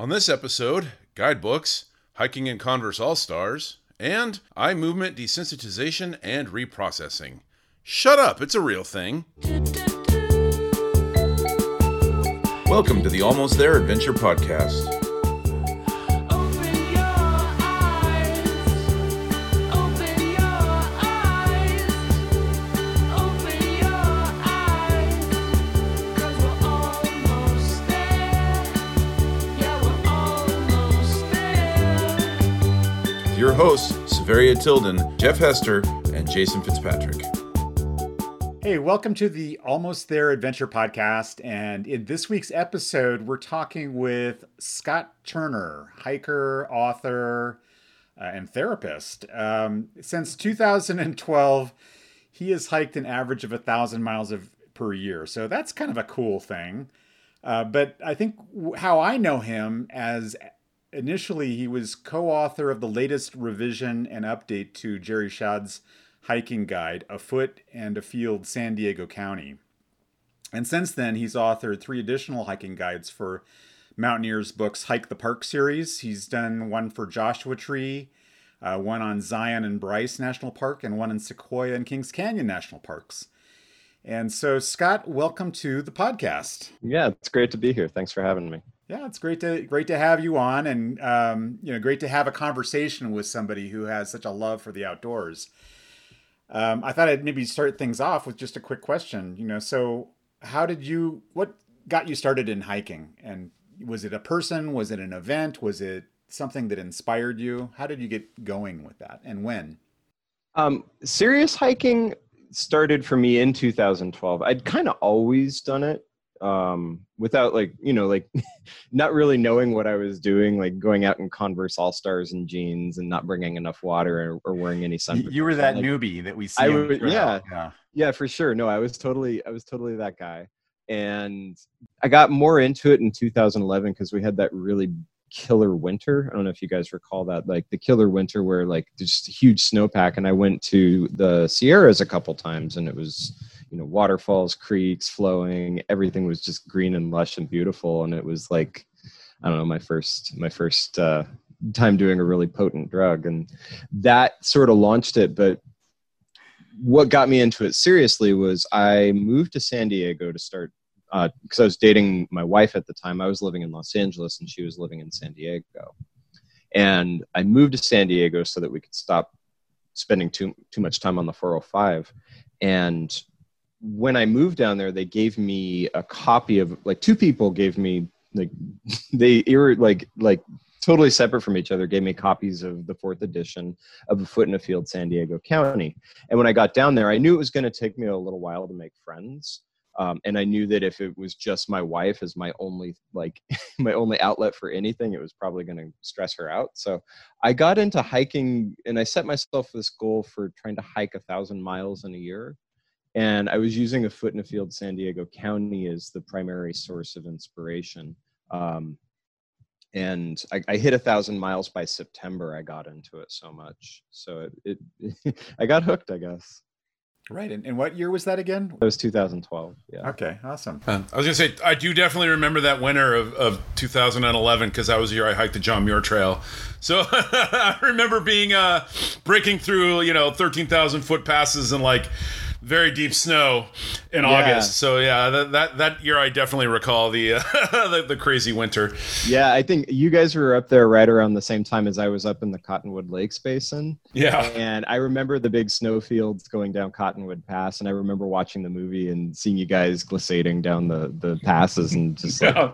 On this episode, guidebooks, hiking in Converse All Stars, and eye movement desensitization and reprocessing. Shut up, it's a real thing. Welcome to the Almost There Adventure Podcast. Hosts, Severia Tilden, Jeff Hester, and Jason Fitzpatrick. Hey, welcome to the Almost There Adventure Podcast. And in this week's episode, we're talking with Scott Turner, hiker, author, uh, and therapist. Um, since 2012, he has hiked an average of a thousand miles of, per year. So that's kind of a cool thing. Uh, but I think how I know him as initially he was co-author of the latest revision and update to Jerry Schad's hiking guide, Afoot and Afield San Diego County. And since then, he's authored three additional hiking guides for Mountaineers Books Hike the Park series. He's done one for Joshua Tree, uh, one on Zion and Bryce National Park, and one in Sequoia and Kings Canyon National Parks. And so, Scott, welcome to the podcast. Yeah, it's great to be here. Thanks for having me. Yeah, it's great to great to have you on, and um, you know, great to have a conversation with somebody who has such a love for the outdoors. Um, I thought I'd maybe start things off with just a quick question. You know, so how did you? What got you started in hiking? And was it a person? Was it an event? Was it something that inspired you? How did you get going with that, and when? Um, serious hiking started for me in 2012. I'd kind of always done it um, without like, you know, like not really knowing what I was doing, like going out in Converse All Stars and jeans and not bringing enough water or, or wearing any sun. You were that Like, newbie that we see. I would- yeah. yeah. Yeah, for sure. No, I was totally, I was totally that guy. And I got more into it in 2011 because we had that really killer winter. I don't know if you guys recall that, like the killer winter where like there's just a huge snowpack. And I went to the Sierras a couple times and it was, you know, waterfalls, creeks flowing, everything was just green and lush and beautiful. And it was like, I don't know, my first, my first, uh, time doing a really potent drug. And that sort of launched it. But what got me into it seriously was I moved to San Diego to start because I was dating my wife at the time. I was living in Los Angeles and she was living in San Diego, and I moved to San Diego so that we could stop spending too too much time on the 405. And when I moved down there, they gave me a copy of like two people gave me like they were like like totally separate from each other gave me copies of the fourth edition of Afoot and Afield san diego county and when I got down there, I knew it was going to take me a little while to make friends. Um, and I knew that if it was just my wife as my only like my only outlet for anything, it was probably going to stress her out. So I got into hiking, and I set myself this goal for trying to hike a thousand miles in a year. And I was using Afoot and Afield San Diego County as the primary source of inspiration. Um, and I, I hit a thousand miles by September. I got into it so much, so it, it I got hooked. I guess Right. And, and what year was that again? that was 2012. Yeah, Okay. Awesome. Uh, I was gonna say I do definitely remember that winter of, of 2011 because that was the year I hiked the John Muir Trail. So I remember being uh, breaking through you know 13,000 foot passes and like very deep snow in Yeah. August. So yeah, that, that that year I definitely recall the, uh, the the crazy winter. yeah. I think you guys were up there right around the same time as I was up in the Cottonwood Lakes Basin, Yeah. and I remember the big snow fields going down Cottonwood Pass, and I remember watching the movie and seeing you guys glissading down the the passes, and just like, Yeah.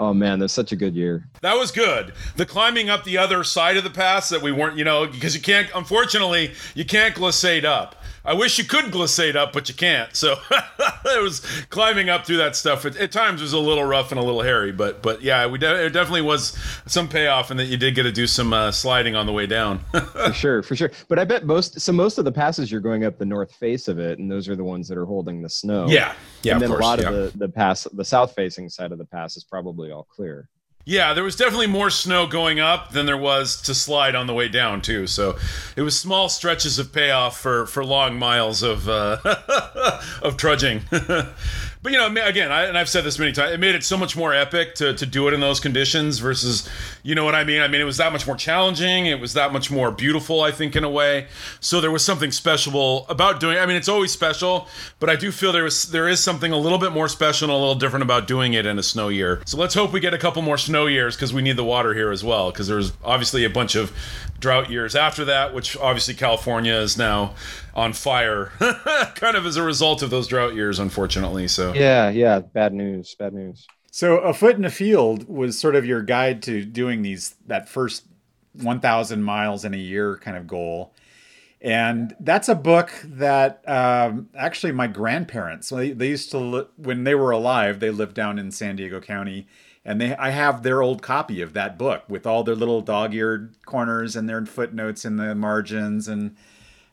oh man, that's such a good year. That was good. The climbing up the other side of the pass that we weren't, you know, because you can't, unfortunately, you can't glissade up. I wish you could glissade up, but you can't. So it was climbing up through that stuff. At, at times, it was a little rough and a little hairy, but but yeah, we de- it definitely was some payoff, and that you did get to do some uh, sliding on the way down. for sure, for sure. But I bet most so most of the passes you're going up the north face of it, and those are the ones that are holding the snow. yeah, yeah, and then course. a lot yeah. of the the pass, the south facing side of the pass is probably all clear. Yeah, there was definitely more snow going up than there was to slide on the way down too. So it was small stretches of payoff for for long miles of uh, of trudging. But you know, again, I, and I've said this many times, it made it so much more epic to, to do it in those conditions versus, you know what I mean? I mean, it was that much more challenging. It was that much more beautiful, I think, in a way. So there was something special about doing. I mean, it's always special, but I do feel there was there is something a little bit more special and a little different about doing it in a snow year. So let's hope we get a couple more snow years because we need the water here as well. Because there's obviously a bunch of drought years after that, which obviously California is now on fire, kind of as a result of those drought years, unfortunately. So Yeah, yeah. Bad news. Bad news. So, Afoot and Afield was sort of your guide to doing these that first 1,000 miles in a year kind of goal. And that's a book that um, actually my grandparents, they, they used to, li- when they were alive, they lived down in San Diego County. And they, I have their old copy of that book with all their little dog-eared corners and their footnotes in the margins, and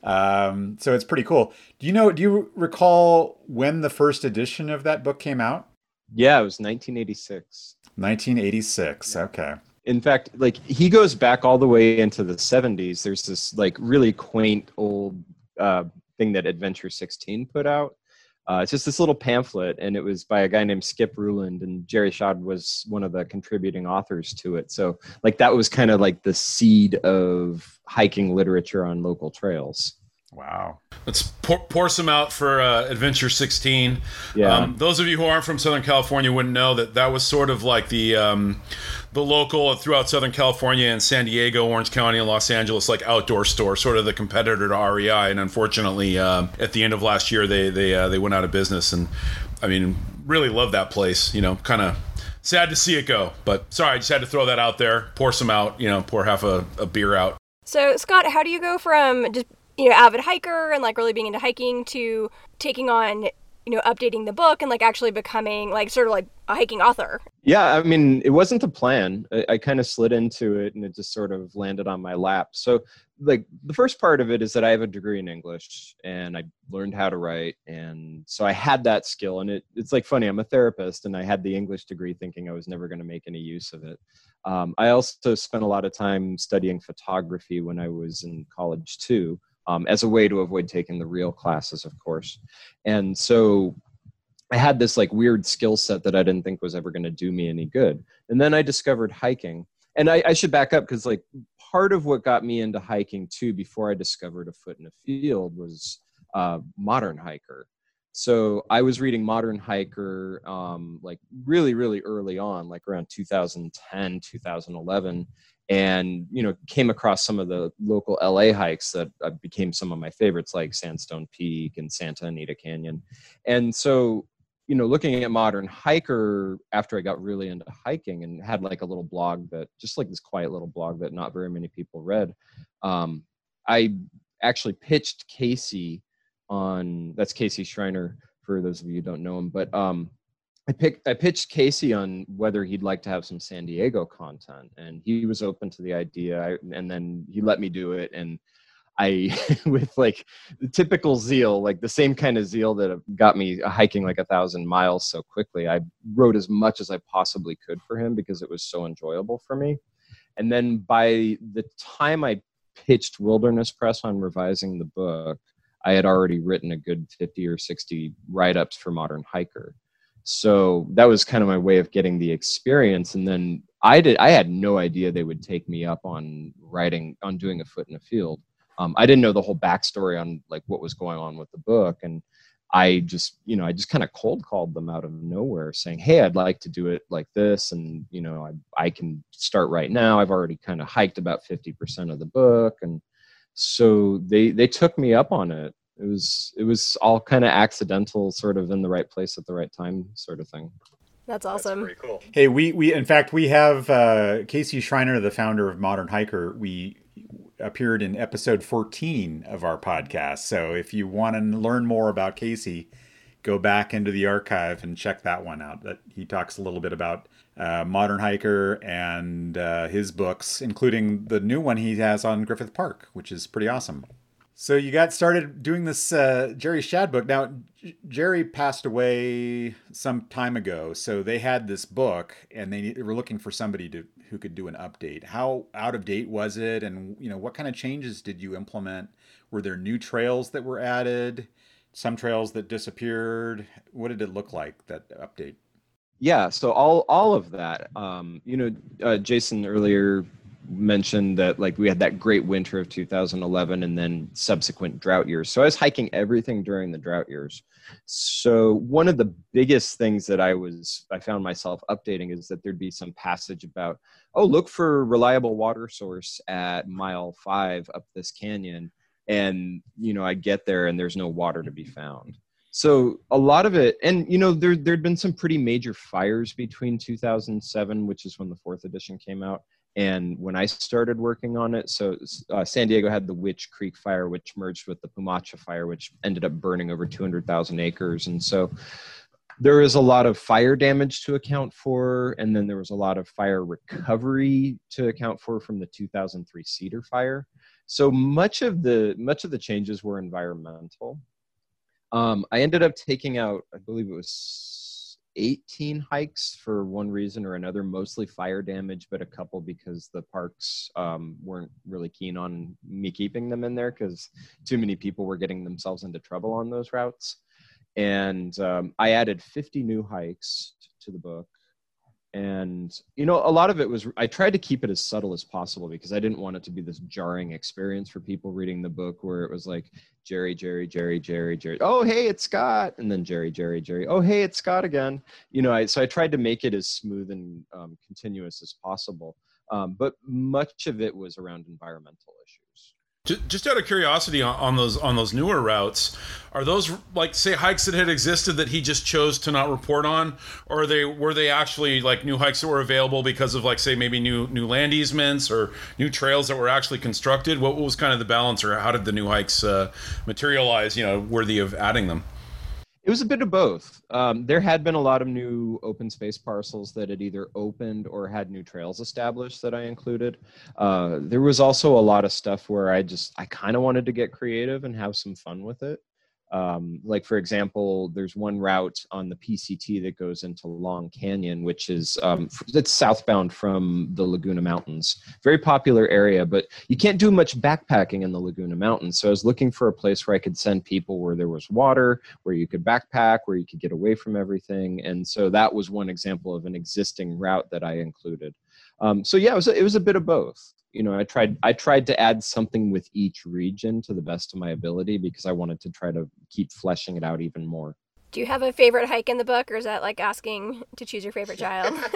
um, so it's pretty cool. Do you know? Do you recall when the first edition of that book came out? Yeah, it was 1986. 1986. Okay. in fact like he goes back all the way into the 70s there's this like really quaint old uh, thing that adventure 16 put out uh, it's just this little pamphlet and it was by a guy named skip ruland and jerry schad was one of the contributing authors to it. So like that was kind of like the seed of hiking literature on local trails Wow. Let's pour, pour some out for uh, Adventure 16. Yeah. Um, those of you who aren't from Southern California wouldn't know that that was sort of like the um, the local throughout Southern California and San Diego, Orange County, and Los Angeles, like outdoor store, sort of the competitor to REI. And unfortunately, uh, at the end of last year, they they uh, they went out of business. And I mean, really love that place. You know, kind of sad to see it go. But sorry, I just had to throw that out there. Pour some out. You know, pour half a, a beer out. So, Scott, how do you go from just you know avid hiker and like really being into hiking to taking on you know updating the book and like actually becoming like sort of like a hiking author? Yeah, I mean, it wasn't the plan. I, I kind of slid into it and it just sort of landed on my lap. So, like, the first part of it is that I have a degree in English and I learned how to write. And so I had that skill. And it, it's like funny, I'm a therapist and I had the English degree thinking I was never going to make any use of it. Um, I also spent a lot of time studying photography when I was in college, too. Um, as a way to avoid taking the real classes, of course. And so I had this like weird skill set that I didn't think was ever going to do me any good. And then I discovered hiking. And I, I should back up because like part of what got me into hiking too before I discovered a foot in a field was uh, modern hiker. So I was reading Modern Hiker um, like really, really early on, like around 2010, 2011, and you know came across some of the local LA hikes that uh, became some of my favorites, like Sandstone Peak and Santa Anita Canyon. And so you know, looking at Modern Hiker after I got really into hiking and had like a little blog that just like this quiet little blog that not very many people read. Um, I actually pitched Casey on that's Casey Schreiner for those of you who don't know him, but um, I picked I pitched Casey on whether he'd like to have some San Diego content, and he was open to the idea. I, and then he let me do it, and I, with like typical zeal, like the same kind of zeal that got me hiking like a thousand miles so quickly, I wrote as much as I possibly could for him because it was so enjoyable for me. And then by the time I pitched Wilderness Press on revising the book, I had already written a good 50 or 60 write ups for Modern Hiker. So that was kind of my way of getting the experience. And then I did, I had no idea they would take me up on writing, on doing Afoot and Afield. Um, I didn't know the whole backstory on like what was going on with the book. And I just, you know, I just kind of cold called them out of nowhere saying, Hey, I'd like to do it like this. And, you know, I, I can start right now. I've already kind of hiked about 50% of the book. And so they, they took me up on it. It was, it was all kind of accidental, sort of in the right place at the right time sort of thing. That's awesome. Pretty cool. Hey, we we in fact we have uh, Casey Schreiner, the founder of Modern Hiker. We appeared in episode 14 of our podcast. So if you want to learn more about Casey, go back into the archive and check that one out. That he talks a little bit about uh, Modern Hiker and uh, his books, including the new one he has on Griffith Park, which is pretty awesome. So you got started doing this uh, Jerry Schad book. Now, Jerry passed away some time ago, so they had this book, and they, they were looking for somebody to who could do an update. How out of date was it, and you know what kind of changes did you implement? Were there new trails that were added? some trails that disappeared. What did it look like that update? yeah so all all of that um you know uh, jason earlier mentioned that like we had that great winter of 2011 and then subsequent drought years. So i was hiking everything during the drought years. So one of the biggest things that i was i found myself updating is that there'd be some passage about oh look for reliable water source at mile five up this canyon. And you know i get there and there's no water to be found. So a lot of it and you know there there'd been some pretty major fires between 2007 which is when the fourth edition came out and when i started working on it so uh, san diego had the witch creek fire which merged with the poomacha fire which ended up burning over 200000 acres. And so there is a lot of fire damage to account for and then there was a lot of fire recovery to account for from the 2003 cedar fire. So much of the much of the changes were environmental. Um, I ended up taking out, I believe it was 18 hikes for one reason or another, mostly fire damage, but a couple because the parks um, weren't really keen on me keeping them in there because too many people were getting themselves into trouble on those routes. And um, I added 50 new hikes to the book. And, you know, a lot of it was, I tried to keep it as subtle as possible because I didn't want it to be this jarring experience for people reading the book where it was like, Jerry, Jerry, Jerry, Jerry, Jerry. Oh, hey, it's Scott. And then Jerry, Jerry, Jerry. Oh, hey, it's Scott again. You know, I, so I tried to make it as smooth and um, continuous as possible. Um, but much of it was around environmental issues. Ju- Just out of curiosity on, those on those newer routes, are those like say hikes that had existed that he just chose to not report on, or they were they actually like new hikes that were available because of like say maybe new new land easements or new trails that were actually constructed? What was kind of the balance, or how did the new hikes uh, materialize? You know, worthy of adding them. It was a bit of both. Um, there had been a lot of new open space parcels that had either opened or had new trails established that I included. Uh, there was also a lot of stuff where I just, I kind of wanted to get creative and have some fun with it. Um, like, for example, there's one route on the PCT that goes into Long Canyon, which is um, southbound from the Laguna Mountains. Very popular area, but you can't do much backpacking in the Laguna Mountains. So I was looking for a place where I could send people where there was water, where you could backpack, where you could get away from everything. And so that was one example of an existing route that I included. Um, so yeah, it was a, it was a bit of both. You know, I tried I tried to add something with each region to the best of my ability because I wanted to try to keep fleshing it out even more. Do you have a favorite hike in the book, or is that like asking to choose your favorite child?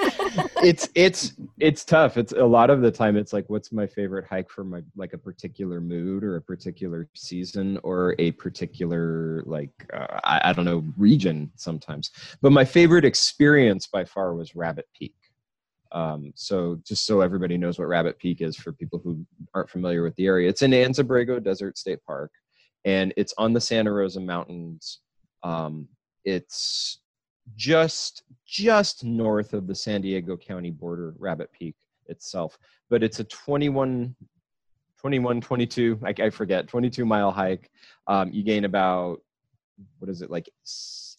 it's it's it's tough. It's a lot of the time it's like what's my favorite hike for my like a particular mood or a particular season or a particular like uh, I, I don't know region sometimes. But my favorite experience by far was Rabbit Peak. Um, so just so everybody knows what Rabbit Peak is for people who aren't familiar with the area, it's in Anza-Borrego Desert State Park, and it's on the Santa Rosa Mountains. Um, it's just just north of the San Diego County border, Rabbit Peak itself. But it's a 21, 21, 22, I, I forget, 22 mile hike. Um, you gain about, what is it, like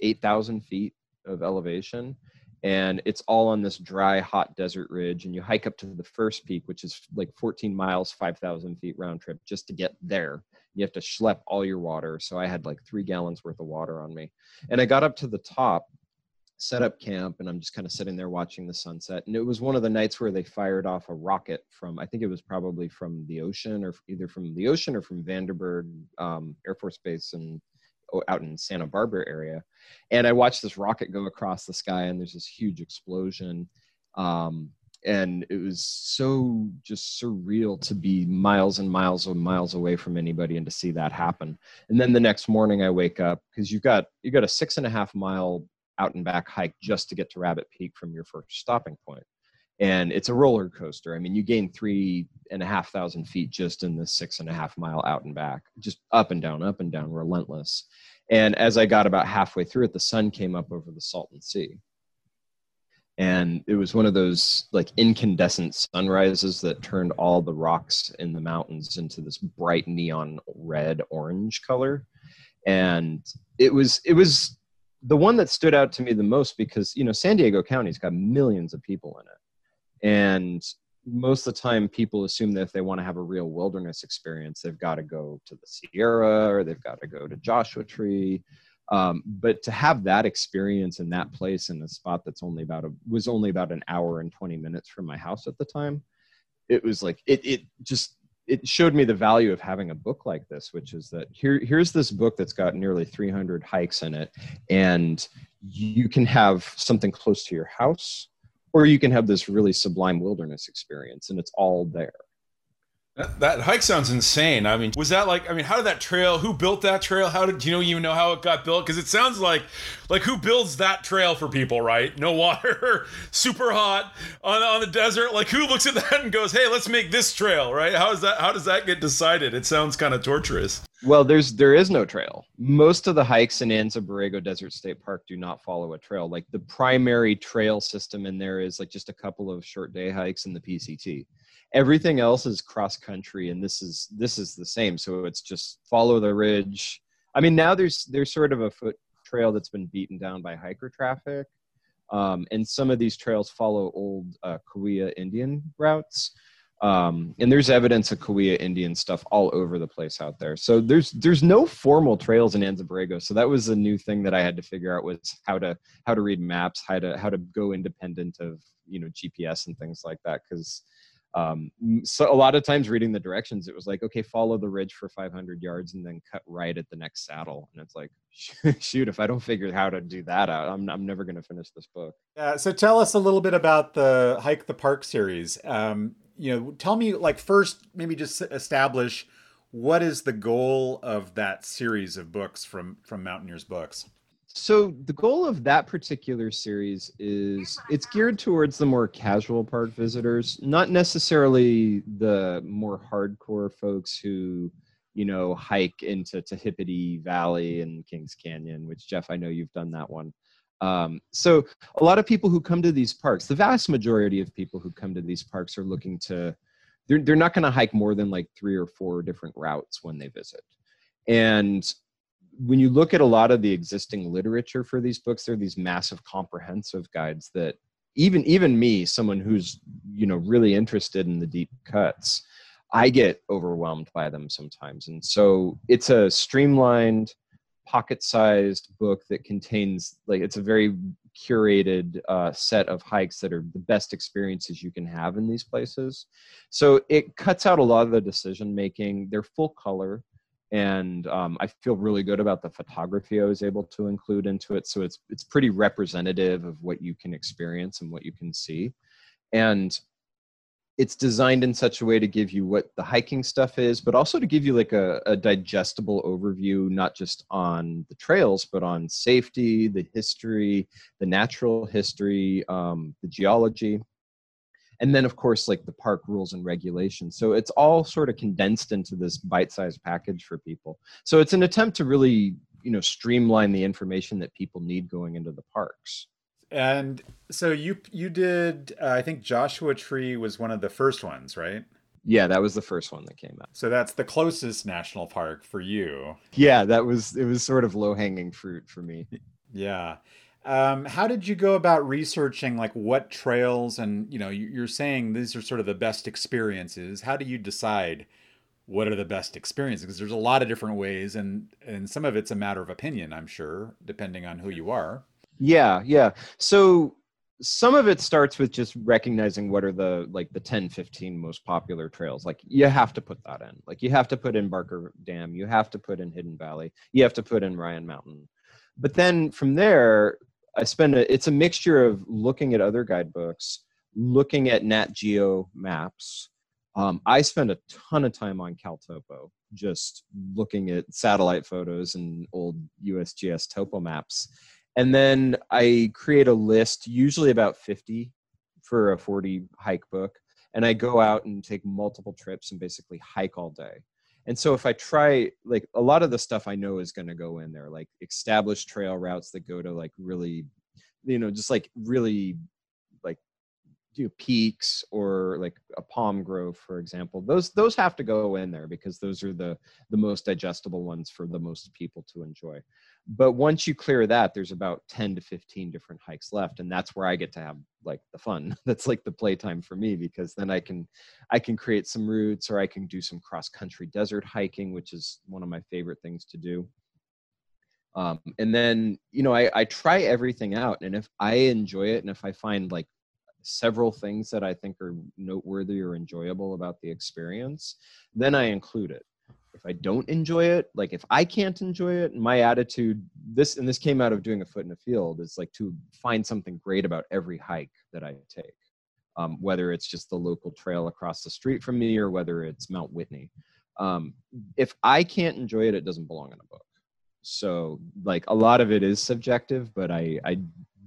8,000 feet of elevation. And it's all on this dry, hot desert ridge. And you hike up to the first peak, which is like 14 miles, 5,000 feet round trip just to get there. You have to schlep all your water. So I had like three gallons worth of water on me. And I got up to the top set up camp and I'm just kind of sitting there watching the sunset. And it was one of the nights where they fired off a rocket from, I think it was probably from the ocean or either from the ocean or from Vandenberg um, Air Force Base and o- out in Santa Barbara area. And I watched this rocket go across the sky and there's this huge explosion. Um, and it was so just surreal to be miles and miles and miles away from anybody and to see that happen. And then the next morning I wake up because you've got you have got a six and a half mile out and back hike just to get to Rabbit Peak from your first stopping point. And it's a roller coaster. I mean, you gain three and a half thousand feet just in this six and a half mile out and back, just up and down, up and down, relentless. And as I got about halfway through it, the sun came up over the Salton Sea. And it was one of those like incandescent sunrises that turned all the rocks in the mountains into this bright neon red orange color. And it was, it was the one that stood out to me the most because you know San Diego County's got millions of people in it, and most of the time people assume that if they want to have a real wilderness experience, they've got to go to the Sierra or they've got to go to Joshua Tree. Um, but to have that experience in that place in a spot that's only about a was only about an hour and 20 minutes from my house at the time, it was like it it just it showed me the value of having a book like this, which is that here here's this book that's got nearly 300 hikes in it, and you can have something close to your house or you can have this really sublime wilderness experience and it's all there That, hike sounds insane. I mean, was that like? I mean, how did that trail? Who built that trail? How did you know even know how it got built? Because it sounds like, like who builds that trail for people, right? No water, super hot on on the desert. Like who looks at that and goes, "Hey, let's make this trail," right? How is that? How does that get decided? It sounds kind of torturous. well there's there is no trail most of the hikes in anza borrego desert state park do not follow a trail like the primary trail system in there is like just a couple of short day hikes in the pct everything else is cross country and this is this is the same so it's just follow the ridge i mean now there's there's sort of a foot trail that's been beaten down by hiker traffic um, and some of these trails follow old uh, Cahuilla Indian routes. Um, and there's evidence of Cahuilla Indian stuff all over the place out there. So there's there's no formal trails in Anza Borrego. So that was a new thing that I had to figure out was how to how to read maps, how to how to go independent of you know GPS and things like that. Because um, so a lot of times reading the directions, it was like, okay, follow the ridge for 500 yards and then cut right at the next saddle. And it's like, shoot, if I don't figure how to do that out, I'm I'm never going to finish this book. Uh, so tell us a little bit about the Hike the Park series. Um, you know, tell me like first, maybe just establish what is the goal of that series of books from from Mountaineers Books. So the goal of that particular series is it's geared towards the more casual park visitors, not necessarily the more hardcore folks who, you know, hike into Tehipite Valley and Kings Canyon, which Jeff, I know you've done that one. Um, so a lot of people who come to these parks, the vast majority of people who come to these parks are looking to, they're, they're not going to hike more than like three or four different routes when they visit. And when you look at a lot of the existing literature for these books, there are these massive comprehensive guides that even even me, someone who's you know really interested in the deep cuts, I get overwhelmed by them sometimes. And so it's a streamlined, pocket-sized book that contains like it's a very curated uh, set of hikes that are the best experiences you can have in these places. So it cuts out a lot of the decision making. They're full color and um, I feel really good about the photography I was able to include into it. So it's it's pretty representative of what you can experience and what you can see, and it's designed in such a way to give you what the hiking stuff is, but also to give you like a, a digestible overview, not just on the trails, but on safety, the history, the natural history, um, the geology and then of course like the park rules and regulations so it's all sort of condensed into this bite-sized package for people so it's an attempt to really you know streamline the information that people need going into the parks And so you you did uh, I think Joshua Tree was one of the first ones, right? yeah that was the first one that came out So that's the closest national park for you. yeah that was it was sort of low-hanging fruit for me Yeah. Um, how did you go about researching like what trails and you know you- you're saying these are sort of the best experiences. How do you decide what are the best experiences? Because there's a lot of different ways, and and some of it's a matter of opinion, I'm sure, depending on who you are. Yeah, yeah. So some of it starts with just recognizing what are the like the 10, 15 most popular trails. Like you have to put that in. Like you have to put in Barker Dam, you have to put in Hidden Valley, you have to put in Ryan Mountain. But then from there, I spend a, it's a mixture of looking at other guidebooks, looking at Nat Geo maps. Um, I spend a ton of time on CalTopo, just looking at satellite photos and old USGS topo maps and then I create a list, usually about 50 for a 40 hike book, and I go out and take multiple trips and basically hike all day. And so if I try, like a lot of the stuff I know is going to go in there, like established trail routes that go to like really, you know, just like really like you know, peaks or like a palm grove, for example. Those those have to go in there because those are the the most digestible ones for the most people to enjoy but once you clear that there's about 10 to 15 different hikes left and that's where i get to have like the fun. That's like the playtime for me because then i can i can create some routes or i can do some cross country desert hiking which is one of my favorite things to do. Um, and then you know I, I try everything out and if i enjoy it and if i find like several things that i think are noteworthy or enjoyable about the experience then i include it if i don't enjoy it like if i can't enjoy it my attitude this and this came out of doing Afoot and Afield is like to find something great about every hike that i take um, whether it's just the local trail across the street from me or whether it's mount whitney. Um, if i can't enjoy it it doesn't belong in a book. So like a lot of it is subjective but i i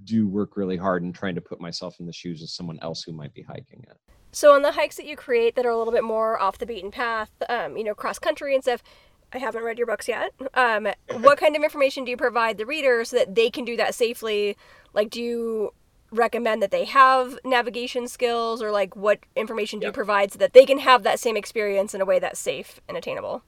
do work really hard in trying to put myself in the shoes of someone else who might be hiking it So on the hikes that you create that are a little bit more off the beaten path, um, you know, cross country and stuff. I haven't read your books yet. Um, what kind of information do you provide the reader so that they can do that safely? Like, do you recommend that they have navigation skills, or like what information do you provide so that they can have that same experience in a way that's safe and attainable?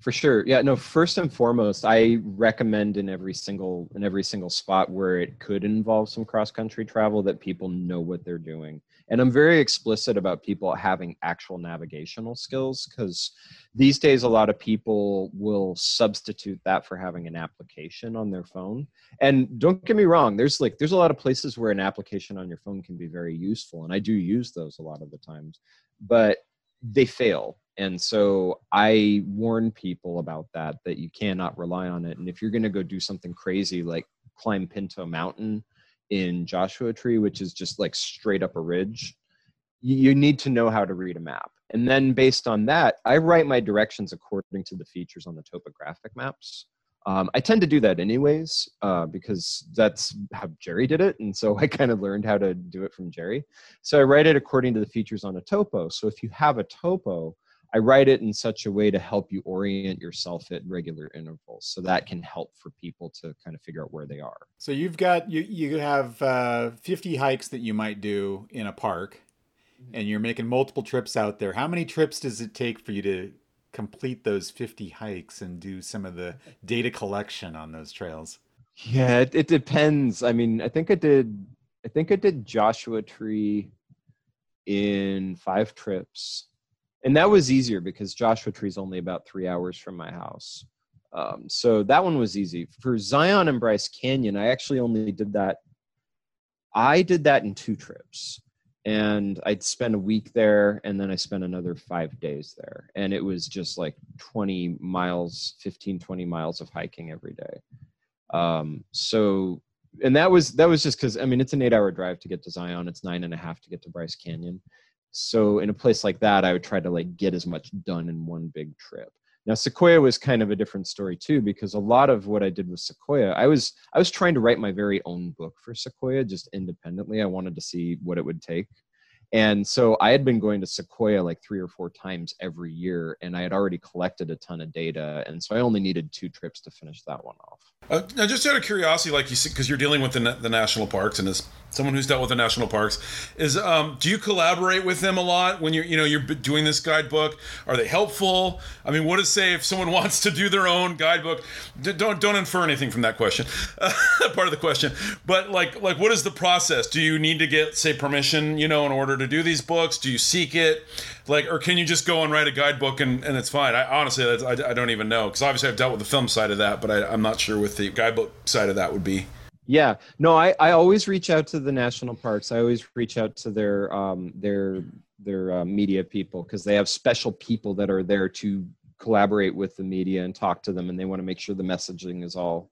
For sure. Yeah, no, first and foremost, I recommend in every single in every single spot where it could involve some cross country travel that people know what they're doing. And I'm very explicit about people having actual navigational skills cuz these days a lot of people will substitute that for having an application on their phone. And don't get me wrong, there's like there's a lot of places where an application on your phone can be very useful and I do use those a lot of the times. But they fail and so i warn people about that that you cannot rely on it and if you're going to go do something crazy like climb pinto mountain in joshua tree which is just like straight up a ridge you, need to know how to read a map. And then based on that i write my directions according to the features on the topographic maps. Um, i tend to do that anyways uh, because that's how jerry did it and so i kind of learned how to do it from jerry. So I write it according to the features on a topo. So if you have a topo, I write it in such a way to help you orient yourself at regular intervals. So that can help for people to kind of figure out where they are. So you've got you you have uh, 50 hikes that you might do in a park, and you're making multiple trips out there. How many trips does it take for you to complete those 50 hikes and do some of the data collection on those trails? Yeah, it, it depends. I mean, I think I did I think I did Joshua Tree in five trips. And that was easier because Joshua Tree is only about three hours from my house. Um, so that one was easy. For Zion and Bryce Canyon, I actually only did that. I did that in two trips. And I'd spend a week there and then I spent another five days there. And it was just like 20 miles, 15, 20 miles of hiking every day. Um, so and that was that was just because I mean it's an eight hour drive to get to Zion. It's nine and a half to get to Bryce Canyon. So in a place like that, I would try to like get as much done in one big trip. Now Sequoia was kind of a different story too because a lot of what I did with Sequoia, I was I was trying to write my very own book for Sequoia just independently. I wanted to see what it would take. And so I had been going to Sequoia like three or four times every year, and I had already collected a ton of data. And so I only needed two trips to finish that one off. Uh, now, just out of curiosity, like you see, because you're dealing with the, the national parks, and as someone who's dealt with the national parks, is um, do you collaborate with them a lot when you're you know you're doing this guidebook? Are they helpful? I mean, what to say if someone wants to do their own guidebook? D- don't don't infer anything from that question, part of the question. But like like what is the process? Do you need to get say permission, you know, in order to do these books? Do you seek it? Like, or can you just go and write a guidebook and, and it's fine? I honestly, I, I don't even know because obviously I've dealt with the film side of that, but I, I'm not sure what the guidebook side of that would be. Yeah, no, I, I always reach out to the national parks. I always reach out to their um, their their uh, media people because they have special people that are there to collaborate with the media and talk to them, and they want to make sure the messaging is all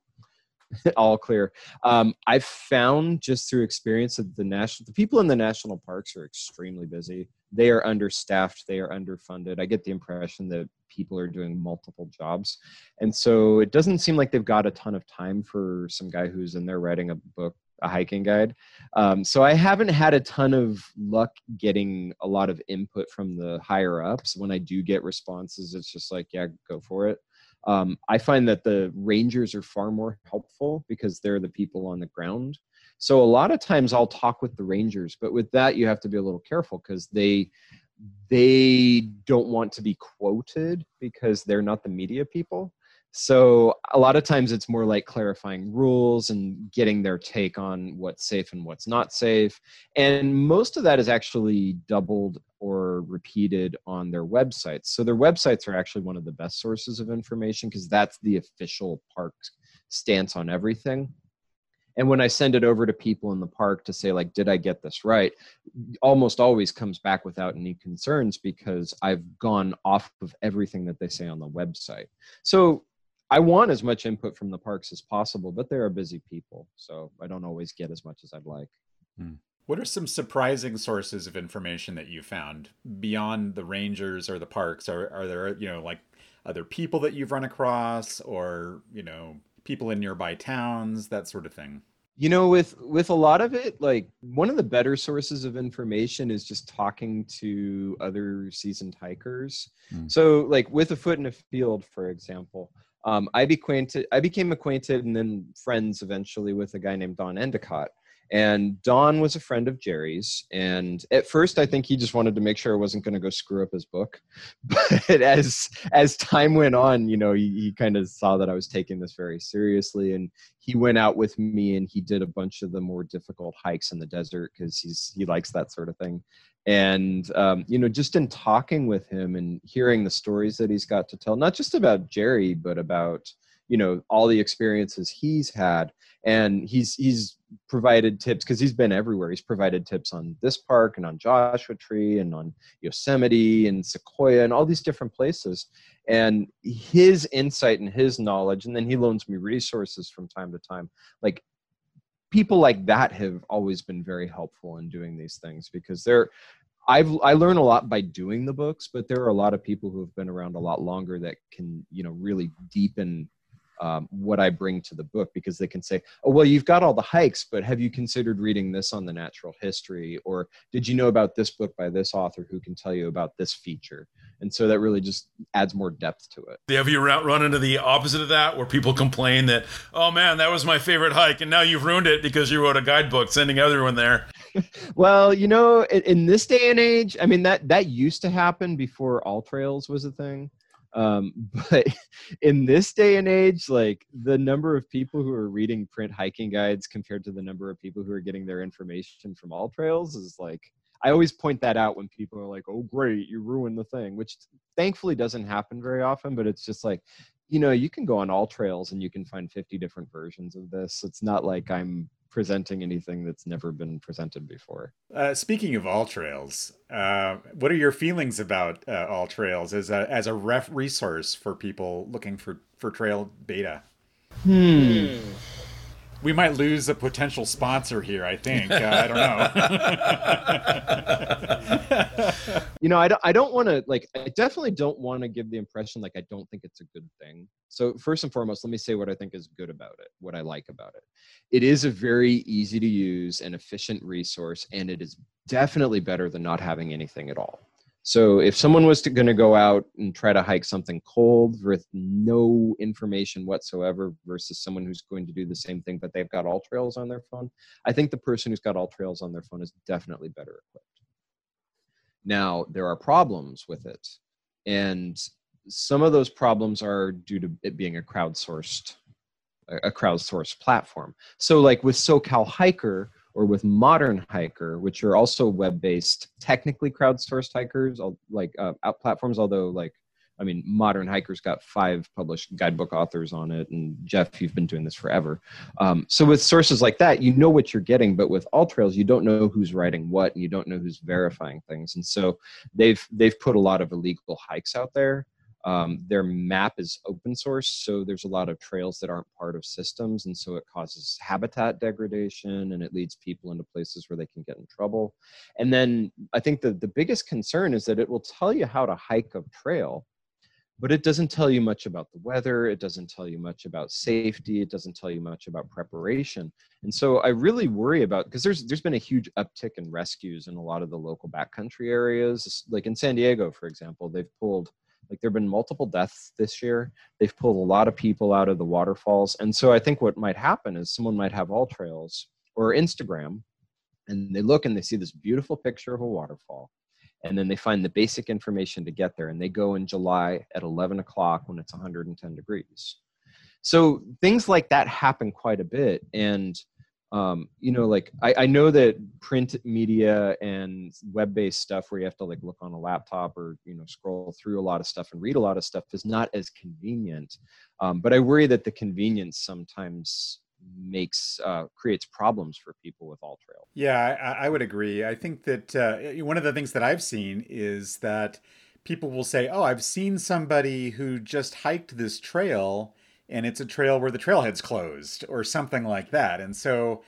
all clear. Um, I've found just through experience that the national the people in the national parks are extremely busy. They are understaffed. They are underfunded. I get the impression that people are doing multiple jobs, and so it doesn't seem like they've got a ton of time for some guy who's in there writing a book, a hiking guide. Um, so I haven't had a ton of luck getting a lot of input from the higher ups. When I do get responses, it's just like, yeah, go for it. Um, I find that the rangers are far more helpful because they're the people on the ground. So a lot of times I'll talk with the rangers, but with that you have to be a little careful because they they don't want to be quoted because they're not the media people. So a lot of times it's more like clarifying rules and getting their take on what's safe and what's not safe. And most of that is actually doubled or repeated on their websites. So their websites are actually one of the best sources of information because that's the official park's stance on everything. And when I send it over to people in the park to say, like, did I get this right? Almost always comes back without any concerns because I've gone off of everything that they say on the website. So I want as much input from the parks as possible, but they are busy people. So I don't always get as much as I'd like. What are some surprising sources of information that you found beyond the rangers or the parks? Are are there you know like other people that you've run across, or you know people in nearby towns, that sort of thing? you know with with a lot of it like one of the better sources of information is just talking to other seasoned hikers Mm. so like with Afoot and Afield for example um, i i became acquainted and then friends eventually with a guy named don endicott. And don was a friend of jerry's. And at first i think he just wanted to make sure i wasn't going to go screw up his book. But as as time went on you know he, he kind of saw that i was taking this very seriously. And he went out with me and he did a bunch of the more difficult hikes in the desert because he's he likes that sort of thing and um, you know just in talking with him and hearing the stories that he's got to tell not just about jerry but about you know all the experiences he's had. And he's he's provided tips because he's been everywhere. He's provided tips on this park and on joshua tree and on yosemite and sequoia and all these different places. And his insight and his knowledge and then he loans me resources from time to time like people like that have always been very helpful in doing these things because they're I've I learn a lot by doing the books, but there are a lot of people who have been around a lot longer that can you know really deepen um, what I bring to the book because they can say, oh well, you've got all the hikes, but have you considered reading this on the natural history, or did you know about this book by this author who can tell you about this feature? And so that really just adds more depth to it. Have you run into the opposite of that, where people complain that, oh man, that was my favorite hike, and now you've ruined it because you wrote a guidebook sending everyone there? Well, you know, in, in this day and age, I mean that that used to happen before all trails was a thing. Um, but in this day and age, like the number of people who are reading print hiking guides compared to the number of people who are getting their information from all trails is like I always point that out when people are like, "Oh, great, you ruined the thing," which thankfully doesn't happen very often. But it's just like, you know, you can go on all trails and you can find 50 different versions of this. It's not like I'm presenting anything that's never been presented before. Uh, speaking of all trails, uh, what are your feelings about uh, all trails as a as a ref resource for people looking for for trail data? Hmm. We might lose a potential sponsor here. I think. Uh, I don't know. you know, I don't, I don't want to like, I definitely don't want to give the impression like I don't think it's a good thing. So first and foremost, let me say what I think is good about it, what I like about it. It is a very easy to use and efficient resource, and it is definitely better than not having anything at all. So if someone was going to go out and try to hike something cold with no information whatsoever versus someone who's going to do the same thing but they've got all trails on their phone, I think the person who's got all trails on their phone is definitely better equipped. Now, there are problems with it. And some of those problems are due to it being a crowdsourced a crowdsourced platform. So like with SoCal Hiker or with Modern Hiker, which are also web-based, technically crowdsourced hikers, like uh, out platforms. Although, like, I mean, Modern Hiker's got five published guidebook authors on it, and Jeff, you've been doing this forever. Um, so with sources like that, you know what you're getting, but with All Trails, you don't know who's writing what, and you don't know who's verifying things. And so they've they've put a lot of illegal hikes out there. Um, their map is open source, so there's a lot of trails that aren't part of systems, and so it causes habitat degradation and it leads people into places where they can get in trouble. And then I think the, the biggest concern is that it will tell you how to hike a trail, but it doesn't tell you much about the weather, it doesn't tell you much about safety, it doesn't tell you much about preparation. And so I really worry about because there's there's been a huge uptick in rescues in a lot of the local backcountry areas. Like in San Diego, for example, they've pulled like there have been multiple deaths this year. They've pulled a lot of people out of the waterfalls. And so I think what might happen is someone might have all trails or Instagram and they look and they see this beautiful picture of a waterfall. And then they find the basic information to get there. And they go in July at 11 o'clock when it's 110 degrees. so things like that happen quite a bit and um, you know like I, I know that print media and web-based stuff where you have to like look on a laptop or you know scroll through a lot of stuff and read a lot of stuff is not as convenient um, but i worry that the convenience sometimes makes uh, creates problems for people with all trail Yeah, I, I would agree. I think that uh, one of the things that I've seen is that people will say, "Oh, I've seen somebody who just hiked this trail, and it's a trail where the trailhead's closed, or something like that." And so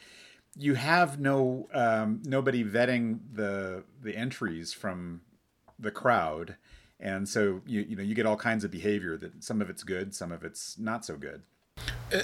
you have no um, nobody vetting the the entries from the crowd, and so you you know you get all kinds of behavior that some of it's good, some of it's not so good.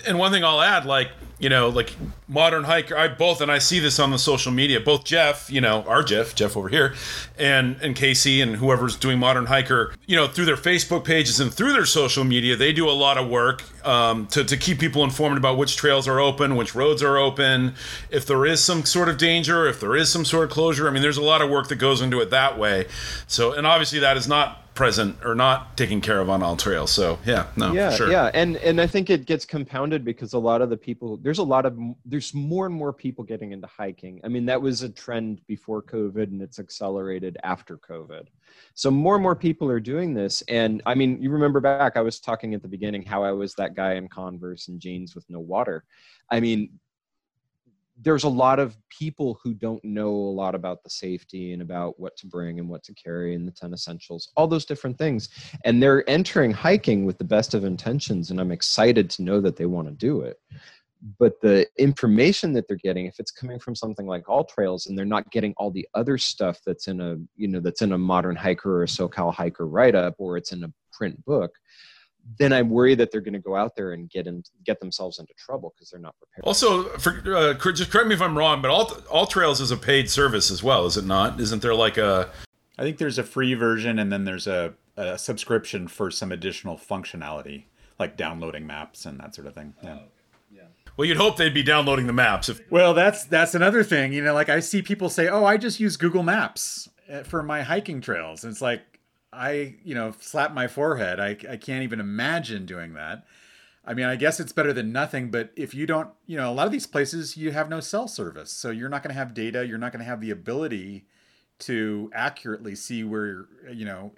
And one thing I'll add, like you know, like modern hiker, I both, and I see this on the social media. Both Jeff, you know, our Jeff, Jeff over here, and and Casey and whoever's doing modern hiker, you know, through their Facebook pages and through their social media, they do a lot of work um, to to keep people informed about which trails are open, which roads are open, if there is some sort of danger, if there is some sort of closure. I mean, there's a lot of work that goes into it that way. So, and obviously that is not present or not taken care of on all trails. So yeah, no, yeah sure. yeah and and i think it gets compounded because a lot of the people there's a lot of there's more and more people getting into hiking i mean that was a trend before covid and it's accelerated after covid so more and more people are doing this and i mean you remember back i was talking at the beginning how i was that guy in converse and jeans with no water i mean there's a lot of people who don't know a lot about the safety and about what to bring and what to carry and the 10 essentials, all those different things. And they're entering hiking with the best of intentions. And I'm excited to know that they want to do it. But the information that they're getting, if it's coming from something like All Trails and they're not getting all the other stuff that's in a, you know, that's in a modern hiker or a SoCal hiker write up or it's in a print book, then I worry that they're going to go out there and get in, get themselves into trouble because they're not prepared. Also, for, uh, just correct me if I'm wrong, but all all trails is a paid service as well, is it not? Isn't there like a I think there's a free version and then there's a, a subscription for some additional functionality, like downloading maps and that sort of thing. Yeah. well, you'd hope they'd be downloading the maps if Well, that's that's another thing. You know, like I see people say, "Oh, I just use Google Maps uh, for my hiking trails." And it's like I, you know, slap my forehead. I I can't even imagine doing that. I mean, I guess it's better than nothing, but if you don't, you know, a lot of these places you have no cell service. So you're not going to have data, you're not going to have the ability to accurately see where, you know,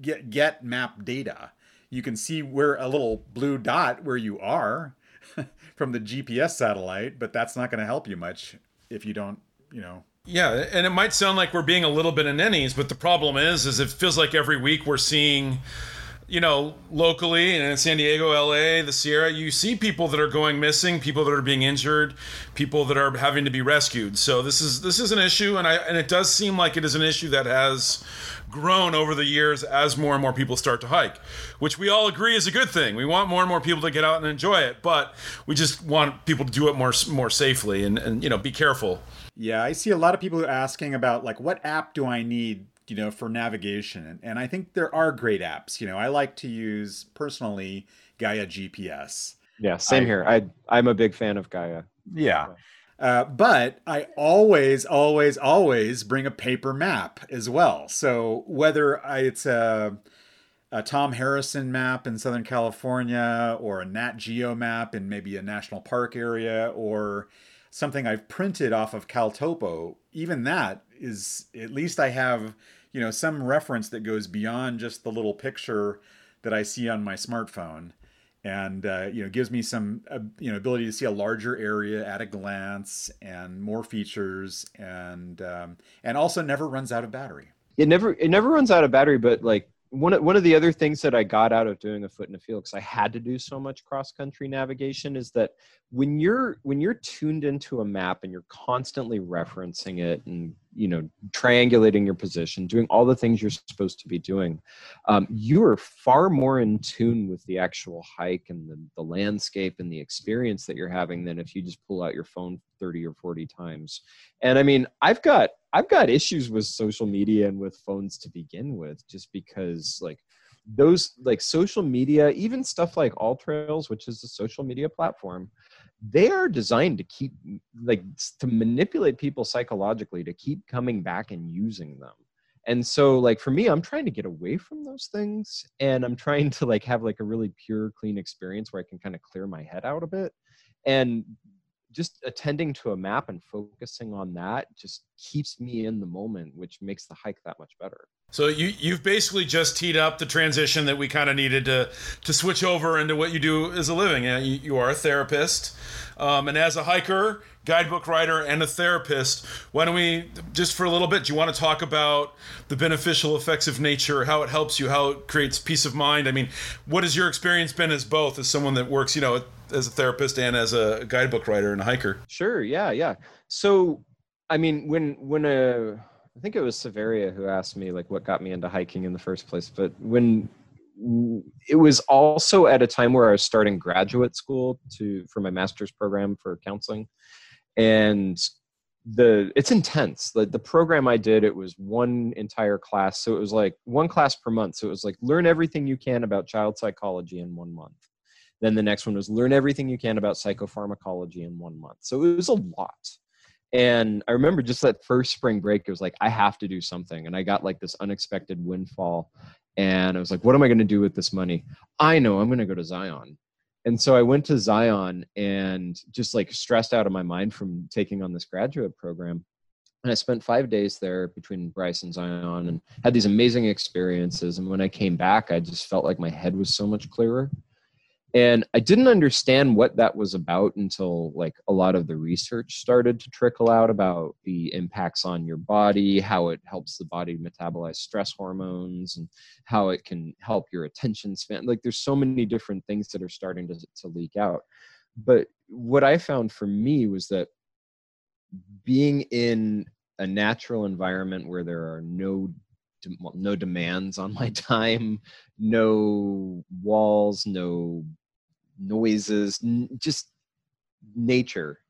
get get map data. You can see where a little blue dot where you are from the GPS satellite, but that's not going to help you much if you don't, you know. Yeah, and it might sound like we're being a little bit of ninnies, but the problem is, is it feels like every week we're seeing, you know, locally and in San Diego, LA, the Sierra, you see people that are going missing, people that are being injured, people that are having to be rescued. So this is this is an issue, and I and it does seem like it is an issue that has grown over the years as more and more people start to hike, which we all agree is a good thing. We want more and more people to get out and enjoy it, but we just want people to do it more more safely and and you know be careful. Yeah, I see a lot of people asking about like what app do I need, you know, for navigation. And, and I think there are great apps. You know, I like to use personally Gaia GPS. Yeah, same I- here. I I'm a big fan of Gaia. Yeah. Uh, but I always, always, always bring a paper map as well. So whether I, it's a, a Tom Harrison map in Southern California or a Nat Geo map in maybe a national park area or something I've printed off of Caltopo, even that is at least I have, you know, some reference that goes beyond just the little picture that I see on my smartphone. And uh, you know gives me some uh, you know ability to see a larger area at a glance and more features and um, and also never runs out of battery. It never it never runs out of battery but like one of, one of the other things that I got out of doing Afoot and Afield because I had to do so much cross country navigation is that when you're when you're tuned into a map and you're constantly referencing it and you know triangulating your position doing all the things you're supposed to be doing um, you are far more in tune with the actual hike and the, the landscape and the experience that you're having than if you just pull out your phone 30 or 40 times. And i mean i've got i've got issues with social media and with phones to begin with just because like those like social media even stuff like all trails which is a social media platform they are designed to keep like to manipulate people psychologically to keep coming back and using them. And so like for me i'm trying to get away from those things and i'm trying to like have like a really pure clean experience where i can kind of clear my head out a bit. And just attending to a map and focusing on that just keeps me in the moment which makes the hike that much better So you you've basically just teed up the transition that we kind of needed to to switch over into what you do as a living. You, you, are a therapist, um, and as a hiker, guidebook writer, and a therapist. Why don't we just for a little bit? Do you want to talk about the beneficial effects of nature, how it helps you, how it creates peace of mind? I mean, what has your experience been as both, as someone that works, you know, as a therapist and as a guidebook writer and a hiker? Sure. Yeah. Yeah. So, I mean, when when a I think it was Severia who asked me like what got me into hiking in the first place, but when it was also at a time where I was starting graduate school to for my master's program for counseling, and the it's intense. Like the program I did, it was one entire class, so it was like one class per month. So it was like learn everything you can about child psychology in one month. Then the next one was learn everything you can about psychopharmacology in one month. So it was a lot. And I remember just that first spring break, it was like, I have to do something. And I got like this unexpected windfall. And I was like, what am I going to do with this money? I know I'm going to go to Zion. And so I went to Zion and just like stressed out of my mind from taking on this graduate program. And I spent five days there between Bryce and Zion and had these amazing experiences. And when I came back, I just felt like my head was so much clearer and i didn't understand what that was about until like a lot of the research started to trickle out about the impacts on your body how it helps the body metabolize stress hormones and how it can help your attention span. Like there's so many different things that are starting to, to leak out. But what i found for me was that being in a natural environment where there are no no demands on my time, no walls, no noises, just nature.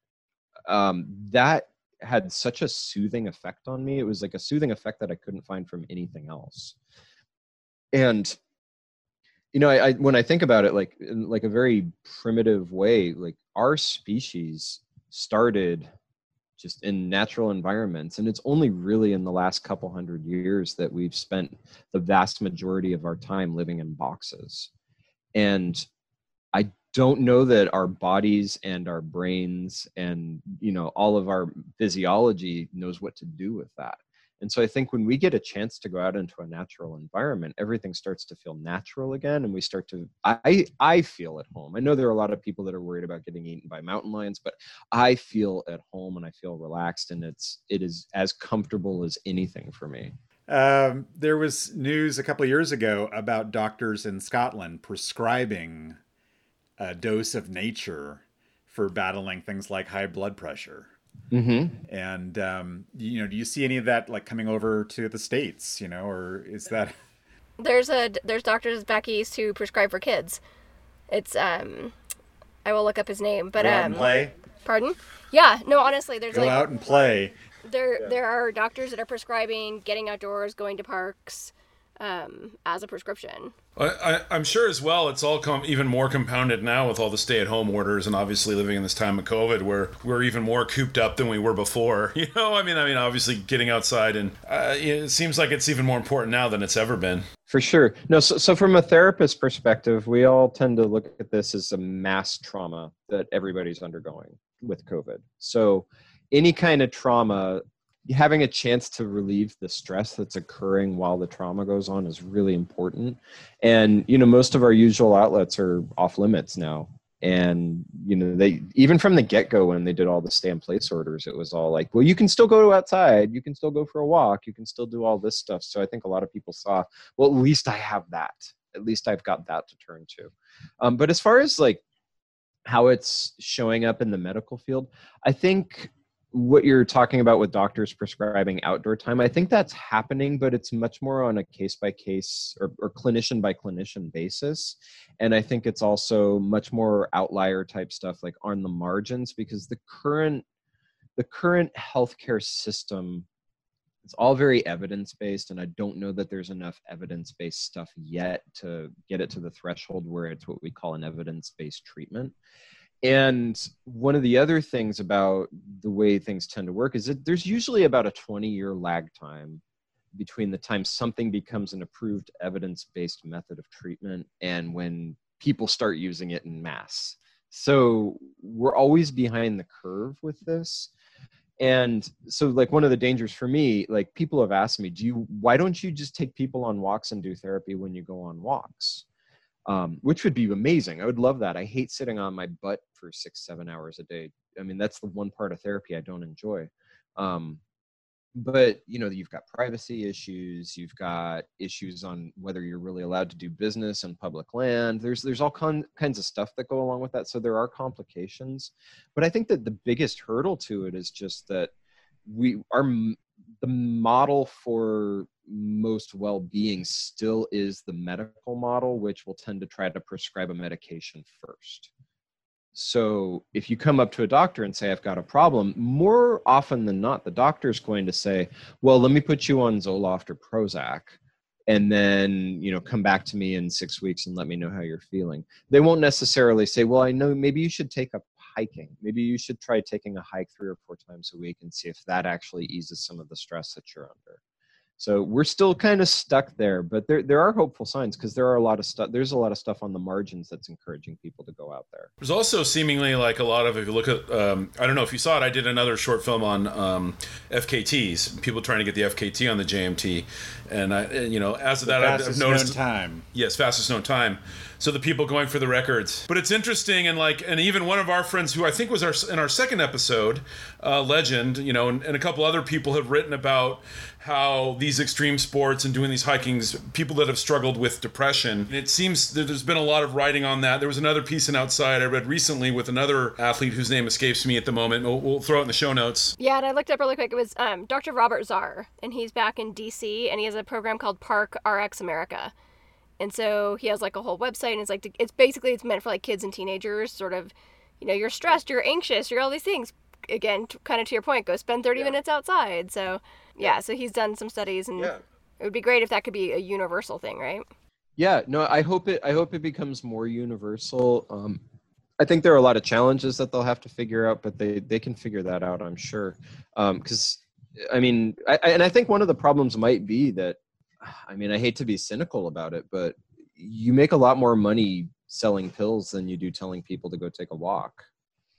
Um, that had such a soothing effect on me. It was like a soothing effect that I couldn't find from anything else. And you know, I, I when I think about it, like in like a very primitive way, like our species started just in natural environments. And it's only really in the last couple hundred years that we've spent the vast majority of our time living in boxes. And I don't know that our bodies and our brains and you know all of our physiology knows what to do with that. And so I think when we get a chance to go out into a natural environment, everything starts to feel natural again, and we start to. I I feel at home. I know there are a lot of people that are worried about getting eaten by mountain lions, but I feel at home and I feel relaxed, and it's it is as comfortable as anything for me. Um, there was news a couple of years ago about doctors in Scotland prescribing a dose of nature for battling things like high blood pressure. Mm-hmm. And um, you know, do you see any of that like coming over to the states? You know, or is that There's a there's doctors back east who prescribe for kids. It's um, I will look up his name, but go out um, and play? pardon? Yeah, no, honestly, there's Go like out and play. there there are doctors that are prescribing getting outdoors, going to parks, um, as a prescription. I, I, I'm sure as well. It's all come even more compounded now with all the stay-at-home orders, and obviously living in this time of COVID, where we're even more cooped up than we were before. You know, I mean, I mean, obviously getting outside, and uh, it seems like it's even more important now than it's ever been. For sure. No, so, so from a therapist perspective, we all tend to look at this as a mass trauma that everybody's undergoing with COVID. So any kind of trauma, having a chance to relieve the stress that's occurring while the trauma goes on is really important. And, you know, most of our usual outlets are off limits now. And, you know, they, even from the get go, when they did all the stay in place orders, it was all like, well, you can still go outside, you can still go for a walk, you can still do all this stuff. So I think a lot of people saw, well, at least I have that. At least I've got that to turn to. Um, but as far as like how it's showing up in the medical field, I think what you're talking about with doctors prescribing outdoor time, I think that's happening, but it's much more on a case by case or, or clinician by clinician basis. And I think it's also much more outlier type stuff like on the margins because the current the current healthcare system it's all very evidence based and i don't know that there's enough evidence based stuff yet to get it to the threshold where it's what we call an evidence based treatment and one of the other things about the way things tend to work is that there's usually about a 20 year lag time between the time something becomes an approved evidence-based method of treatment and when people start using it in mass. So we're always behind the curve with this. And so like one of the dangers for me, like people have asked me, do you why don't you just take people on walks and do therapy when you go on walks? Um, which would be amazing. I would love that. I hate sitting on my butt for six, seven hours a day. I mean, that's the one part of therapy I don't enjoy. Um, but you know you've got privacy issues you've got issues on whether you're really allowed to do business on public land there's there's all con- kinds of stuff that go along with that so there are complications but i think that the biggest hurdle to it is just that we are m- the model for most well-being still is the medical model which will tend to try to prescribe a medication first so if you come up to a doctor and say, I've got a problem, more often than not, the doctor is going to say, well, let me put you on Zoloft or Prozac and then, you know, come back to me in six weeks and let me know how you're feeling. They won't necessarily say, well, I know maybe you should take up hiking. Maybe you should try taking a hike three or four times a week and see if that actually eases some of the stress that you're under. So we're still kind of stuck there, but there there are hopeful signs because there are a lot of stuff. There's a lot of stuff on the margins that's encouraging people to go out there. There's also seemingly like a lot of if you look at um, I don't know if you saw it. I did another short film on um, FKTs, people trying to get the FKT on the JMT, and I you know as of that I've, I've noticed known time. Yes, fastest known time. So the people going for the records. But it's interesting, and like, and even one of our friends, who I think was our in our second episode, uh, Legend, you know, and, and a couple other people have written about how these extreme sports and doing these hikings, people that have struggled with depression. And it seems that there's been a lot of writing on that. There was another piece in Outside I read recently with another athlete whose name escapes me at the moment. We'll, we'll throw it in the show notes. Yeah, and I looked up really quick. It was um, Dr. Robert Zarr, and he's back in DC, and he has a program called Park RX America. And so he has like a whole website, and it's like it's basically it's meant for like kids and teenagers. Sort of, you know, you're stressed, you're anxious, you're all these things. Again, t- kind of to your point, go spend 30 minutes outside. So yeah, so he's done some studies, and Yeah. it would be great if that could be a universal thing, right? Yeah, no, I hope it. I hope it becomes more universal. Um, I think there are a lot of challenges that they'll have to figure out, but they they can figure that out. I'm sure. Because I mean, I, I- and I think one of the problems might be that. I mean, I hate to be cynical about it, but you make a lot more money selling pills than you do telling people to go take a walk.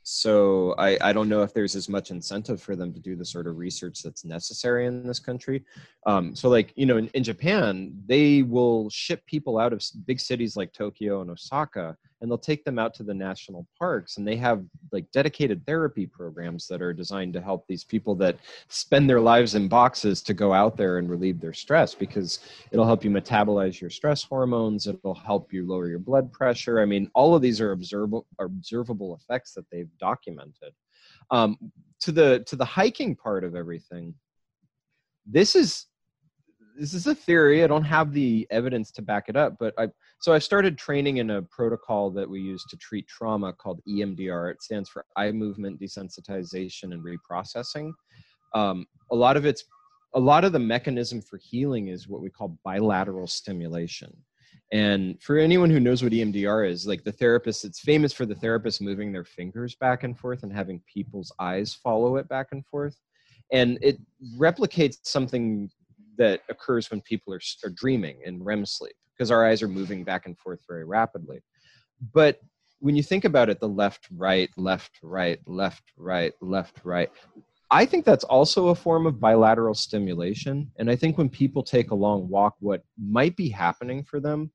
So I, I don't know if there's as much incentive for them to do the sort of research that's necessary in this country. Um, so like you know in, in Japan, they will ship people out of big cities like Tokyo and Osaka, and they'll take them out to the national parks, and they have like dedicated therapy programs that are designed to help these people that spend their lives in boxes to go out there and relieve their stress because it'll help you metabolize your stress hormones it'll help you lower your blood pressure. I mean all of these are observable observable effects that they've documented. Um, to the to the hiking part of everything this is this is a theory i don't have the evidence to back it up but i so i started training in a protocol that we use to treat trauma called emdr it stands for eye movement desensitization and reprocessing. Um, a lot of it's a lot of the mechanism for healing is what we call bilateral stimulation. And for anyone who knows what emdr is like the therapist it's famous for the therapist moving their fingers back and forth and having people's eyes follow it back and forth. And it replicates something that occurs when people are, are dreaming in REM sleep because our eyes are moving back and forth very rapidly. But when you think about it, the left, right, left, right, left, right, left, right, I think that's also a form of bilateral stimulation. And I think when people take a long walk, what might be happening for them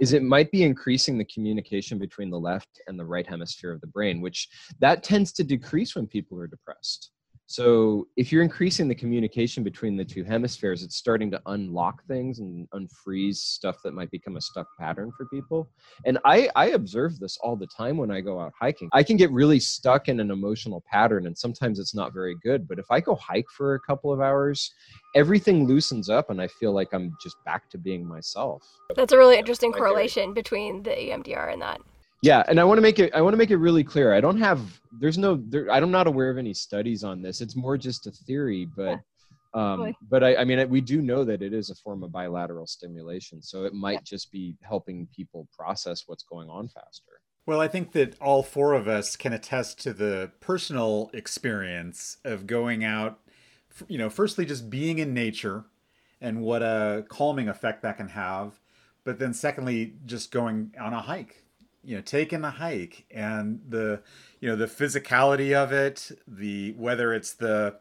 is it might be increasing the communication between the left and the right hemisphere of the brain, which that tends to decrease when people are depressed. So if you're increasing the communication between the two hemispheres, it's starting to unlock things and unfreeze stuff that might become a stuck pattern for people. And I, I observe this all the time when I go out hiking. I can get really stuck in an emotional pattern and sometimes it's not very good. But if I go hike for a couple of hours, everything loosens up and I feel like I'm just back to being myself. That's a really interesting correlation between the EMDR and that. Yeah, and I want to make it I want to make it really clear. I don't have there's no there, I'm not aware of any studies on this. It's more just a theory, but um, totally. but I, I mean we do know that it is a form of bilateral stimulation, so it might just be helping people process what's going on faster. Well, I think that all four of us can attest to the personal experience of going out, you know, firstly just being in nature and what a calming effect that can have. But then secondly, just going on a hike, you know, taking a hike and the, you know, the physicality of it, the whether it's the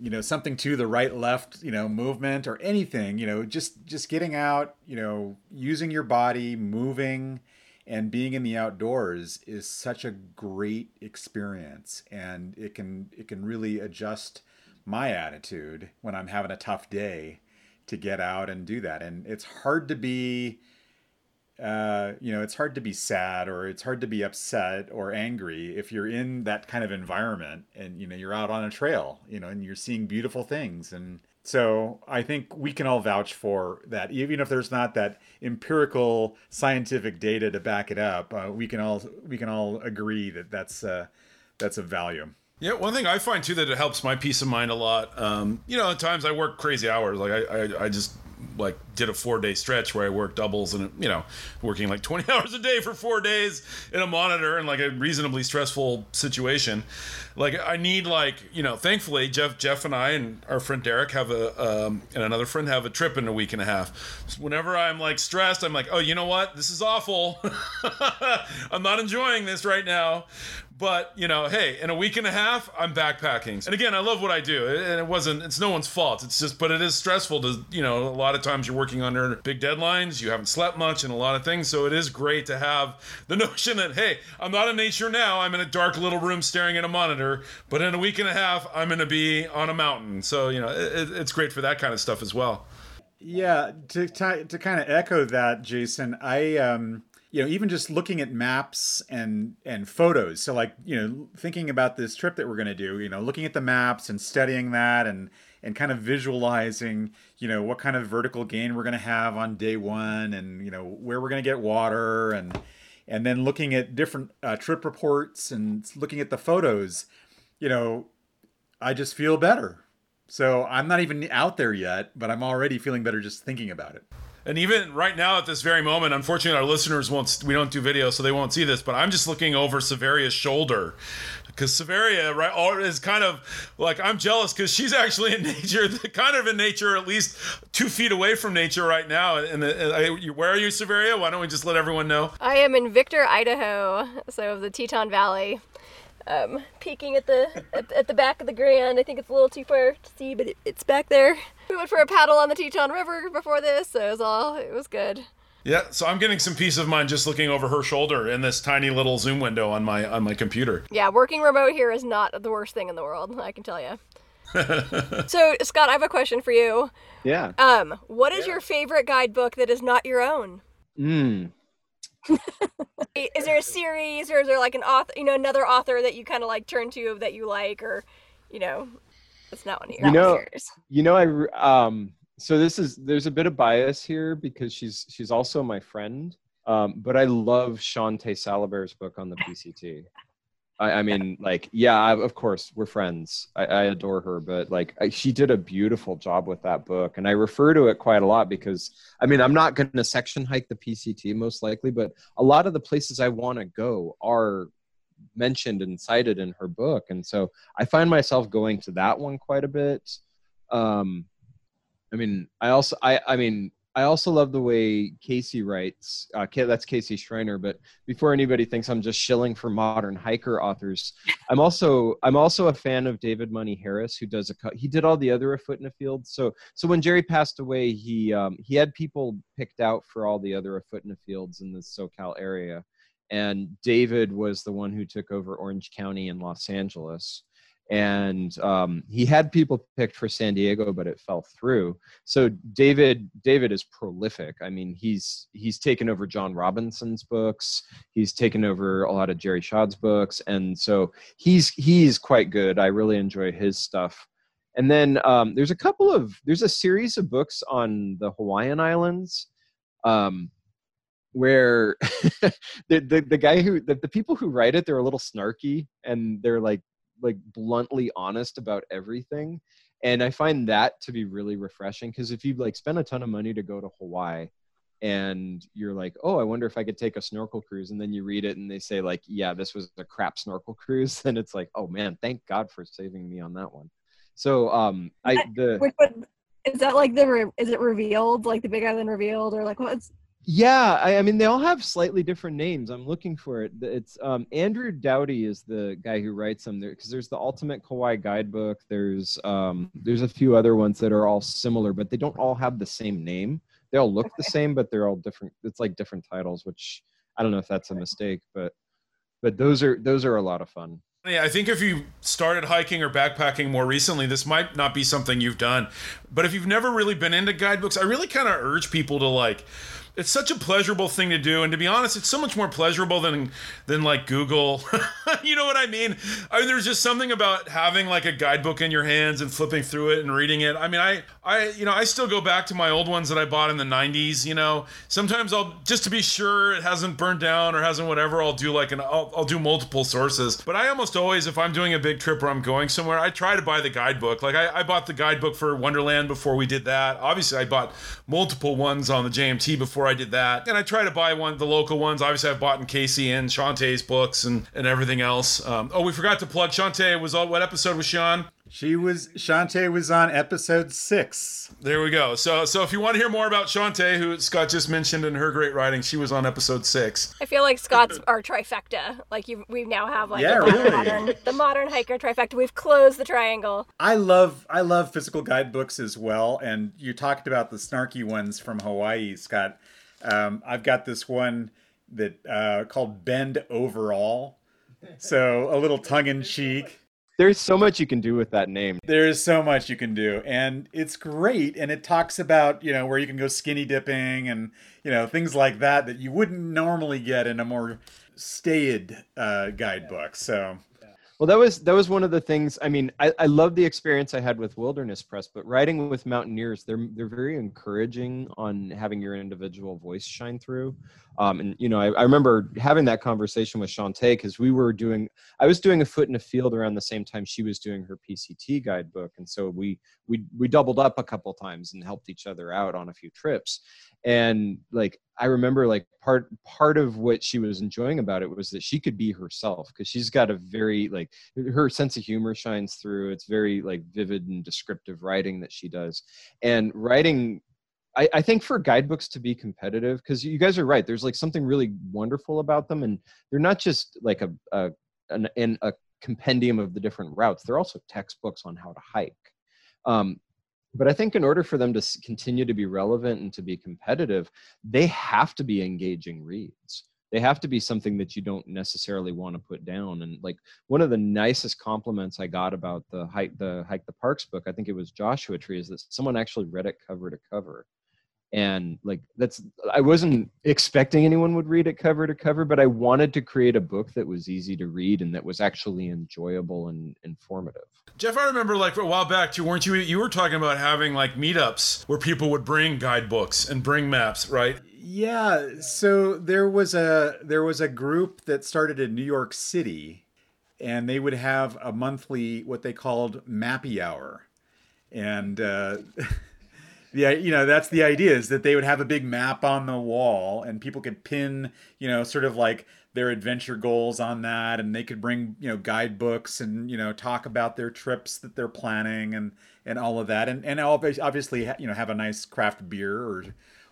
you know something to the right left you know movement or anything you know just just getting out you know using your body moving and being in the outdoors is such a great experience. And it can it can really adjust my attitude when i'm having a tough day to get out and do that. And it's hard to be uh, you know, it's hard to be sad or it's hard to be upset or angry if you're in that kind of environment and, you know, you're out on a trail, you know, and you're seeing beautiful things. And so I think we can all vouch for that. Even if there's not that empirical scientific data to back it up, uh, we can all, we can all agree that that's, uh, that's of value. Yeah, one thing I find too that it helps my peace of mind a lot. Um, you know, at times I work crazy hours. Like I, I, I just like did a four day stretch where I worked doubles and you know working like 20 hours a day for four days in a monitor in like a reasonably stressful situation. Like I need like you know thankfully Jeff Jeff and I and our friend Derek have a um, and another friend have a trip in a week and a half. So whenever I'm like stressed, I'm like oh you know what this is awful. I'm not enjoying this right now. But you know, hey, in a week and a half, I'm backpacking. And again, I love what I do, and it wasn't. It's no one's fault. It's just, but it is stressful to, you know, a lot of times you're working under big deadlines. You haven't slept much, and a lot of things. So it is great to have the notion that, hey, I'm not in nature now. I'm in a dark little room staring at a monitor. But in a week and a half, I'm going to be on a mountain. So you know, it, it's great for that kind of stuff as well. Yeah, to to, to kind of echo that, Jason, I um you know even just looking at maps and and photos so like you know thinking about this trip that we're going to do you know looking at the maps and studying that and and kind of visualizing you know what kind of vertical gain we're going to have on day one and you know where we're going to get water and and then looking at different uh, trip reports and looking at the photos you know i just feel better so i'm not even out there yet but i'm already feeling better just thinking about it And even right now at this very moment, unfortunately, our listeners won't. We don't do video, so they won't see this. But I'm just looking over Severia's shoulder because Severia, right, is kind of like I'm jealous because she's actually in nature, kind of in nature, at least two feet away from nature right now. And, and I, where are you, Severia? Why don't we just let everyone know? I am in Victor, Idaho, so the Teton Valley. Um, peeking at the at, at the back of the Grand. I think it's a little too far to see, but it, it's back there. We went for a paddle on the Teton River before this, so it was all it was good. Yeah, so I'm getting some peace of mind just looking over her shoulder in this tiny little zoom window on my on my computer. Yeah, working remote here is not the worst thing in the world. I can tell you. so, Scott, I have a question for you. Yeah. Um, what is your favorite guidebook that is not your own? Mm. Is there a series, or is there like an author, you know, another author that you kind of like turn to that you like, or you know, it's not one of yours. You know, yours. you know, I um. So this is there's a bit of bias here because she's she's also my friend. Um, but I love Shawnté Salabert's book on the PCT. I, I mean, like, yeah, I, of course we're friends. I, I adore her, but like, I, she did a beautiful job with that book, and I refer to it quite a lot because, I mean, I'm not going to section hike the PCT most likely, but a lot of the places I want to go are mentioned and cited in her book, and so I find myself going to that one quite a bit. Um, I mean, I also, I, I mean, I also love the way Casey writes. Uh, that's Casey Schreiner. But before anybody thinks I'm just shilling for modern hiker authors, I'm also I'm also a fan of David Money Harris, who does a he did all the other Afoot and Afield. So so when Jerry passed away, he um, he had people picked out for all the other Afoot and Afields in the SoCal area, and David was the one who took over Orange County in Los Angeles and um, he had people picked for San Diego, but it fell through. So David David is prolific. I mean, he's he's taken over John Robinson's books. He's taken over a lot of Jerry Schad's books, and so he's he's quite good. I really enjoy his stuff. And then um, there's a couple of there's a series of books on the Hawaiian Islands. Um, where the, the the guy who the, the people who write it they're a little snarky and they're like like bluntly honest about everything and i find that to be really refreshing because if you like spend a ton of money to go to hawaii and you're like oh i wonder if i could take a snorkel cruise and then you read it and they say like yeah this was a crap snorkel cruise then it's like oh man thank god for saving me on that one. So um i the Is that like the is it revealed like the Big Island revealed or like what's Yeah, I, I mean they all have slightly different names. I'm looking for it. It's um, Andrew Doughty is the guy who writes them there because there's the Ultimate Kauai Guidebook. There's um, there's a few other ones that are all similar, but they don't all have the same name. They all look the same, but they're all different. It's like different titles, which I don't know if that's a mistake, but but those are those are a lot of fun. Yeah, I think if you started hiking or backpacking more recently, this might not be something you've done. But if you've never really been into guidebooks, I really kind of urge people to like it's such a pleasurable thing to do and to be honest it's so much more pleasurable than than like google you know what i mean i mean there's just something about having like a guidebook in your hands and flipping through it and reading it i mean i i you know i still go back to my old ones that i bought in the 90s you know sometimes i'll just to be sure it hasn't burned down or hasn't whatever i'll do like an i'll, I'll do multiple sources but i almost always if i'm doing a big trip or i'm going somewhere i try to buy the guidebook like i, I bought the guidebook for wonderland before we did that obviously i bought multiple ones on the jmt before I did that. And I try to buy one the local ones. Obviously, I've bought in Casey and Shawnté's books and, and everything else. Um, oh, we forgot to plug Shawnté. Was all, what episode was she on? She was Shawnté was on episode six. There we go. So so if you want to hear more about Shawnté, who Scott just mentioned in her great writing, she was on episode six. I feel like Scott's our trifecta. Like you, we now have like Yeah, the really. modern, the modern hiker trifecta. We've closed the triangle. I love I love physical guidebooks as well. And you talked about the snarky ones from Hawaii, Scott. Um, I've got this one that uh, called Bend Overall. So a little tongue in cheek. There's so much you can do with that name. There is so much you can do, and it's great. And it talks about you know where you can go skinny dipping and you know things like that that you wouldn't normally get in a more staid uh, guidebook. So Well, that was that was one of the things. I mean, I, I love the experience I had with Wilderness Press, but writing with Mountaineers, they're they're very encouraging on having your individual voice shine through. Um, and you know, I, I remember having that conversation with Shawnté because we were doing, I was doing Afoot and Afield around the same time she was doing her PCT guidebook, and so we we we doubled up a couple times and helped each other out on a few trips. And like I remember, like part part of what she was enjoying about it was that she could be herself because she's got a very like her sense of humor shines through. It's very like vivid and descriptive writing that she does, and writing I, I think for guidebooks to be competitive, because you guys are right, there's like something really wonderful about them, and they're not just like a, a an in a compendium of the different routes. They're also textbooks on how to hike. Um, but I think in order for them to continue to be relevant and to be competitive, they have to be engaging reads. They have to be something that you don't necessarily want to put down. And like one of the nicest compliments I got about the hike the hike the parks book, I think it was Joshua Tree, is that someone actually read it cover to cover and like that's i wasn't expecting anyone would read it cover to cover but i wanted to create a book that was easy to read and that was actually enjoyable and informative Jeff, I remember like a while back too, weren't you? You were talking about having like meetups where people would bring guidebooks and bring maps, right? Yeah, so there was a there was a group that started in New York City and they would have a monthly what they called Mappy Hour. And uh Yeah, you know, that's the idea is that they would have a big map on the wall and people could pin, you know, sort of like their adventure goals on that and they could bring, you know, guidebooks and, you know, talk about their trips that they're planning and and all of that and and obvi- obviously, you know, have a nice craft beer or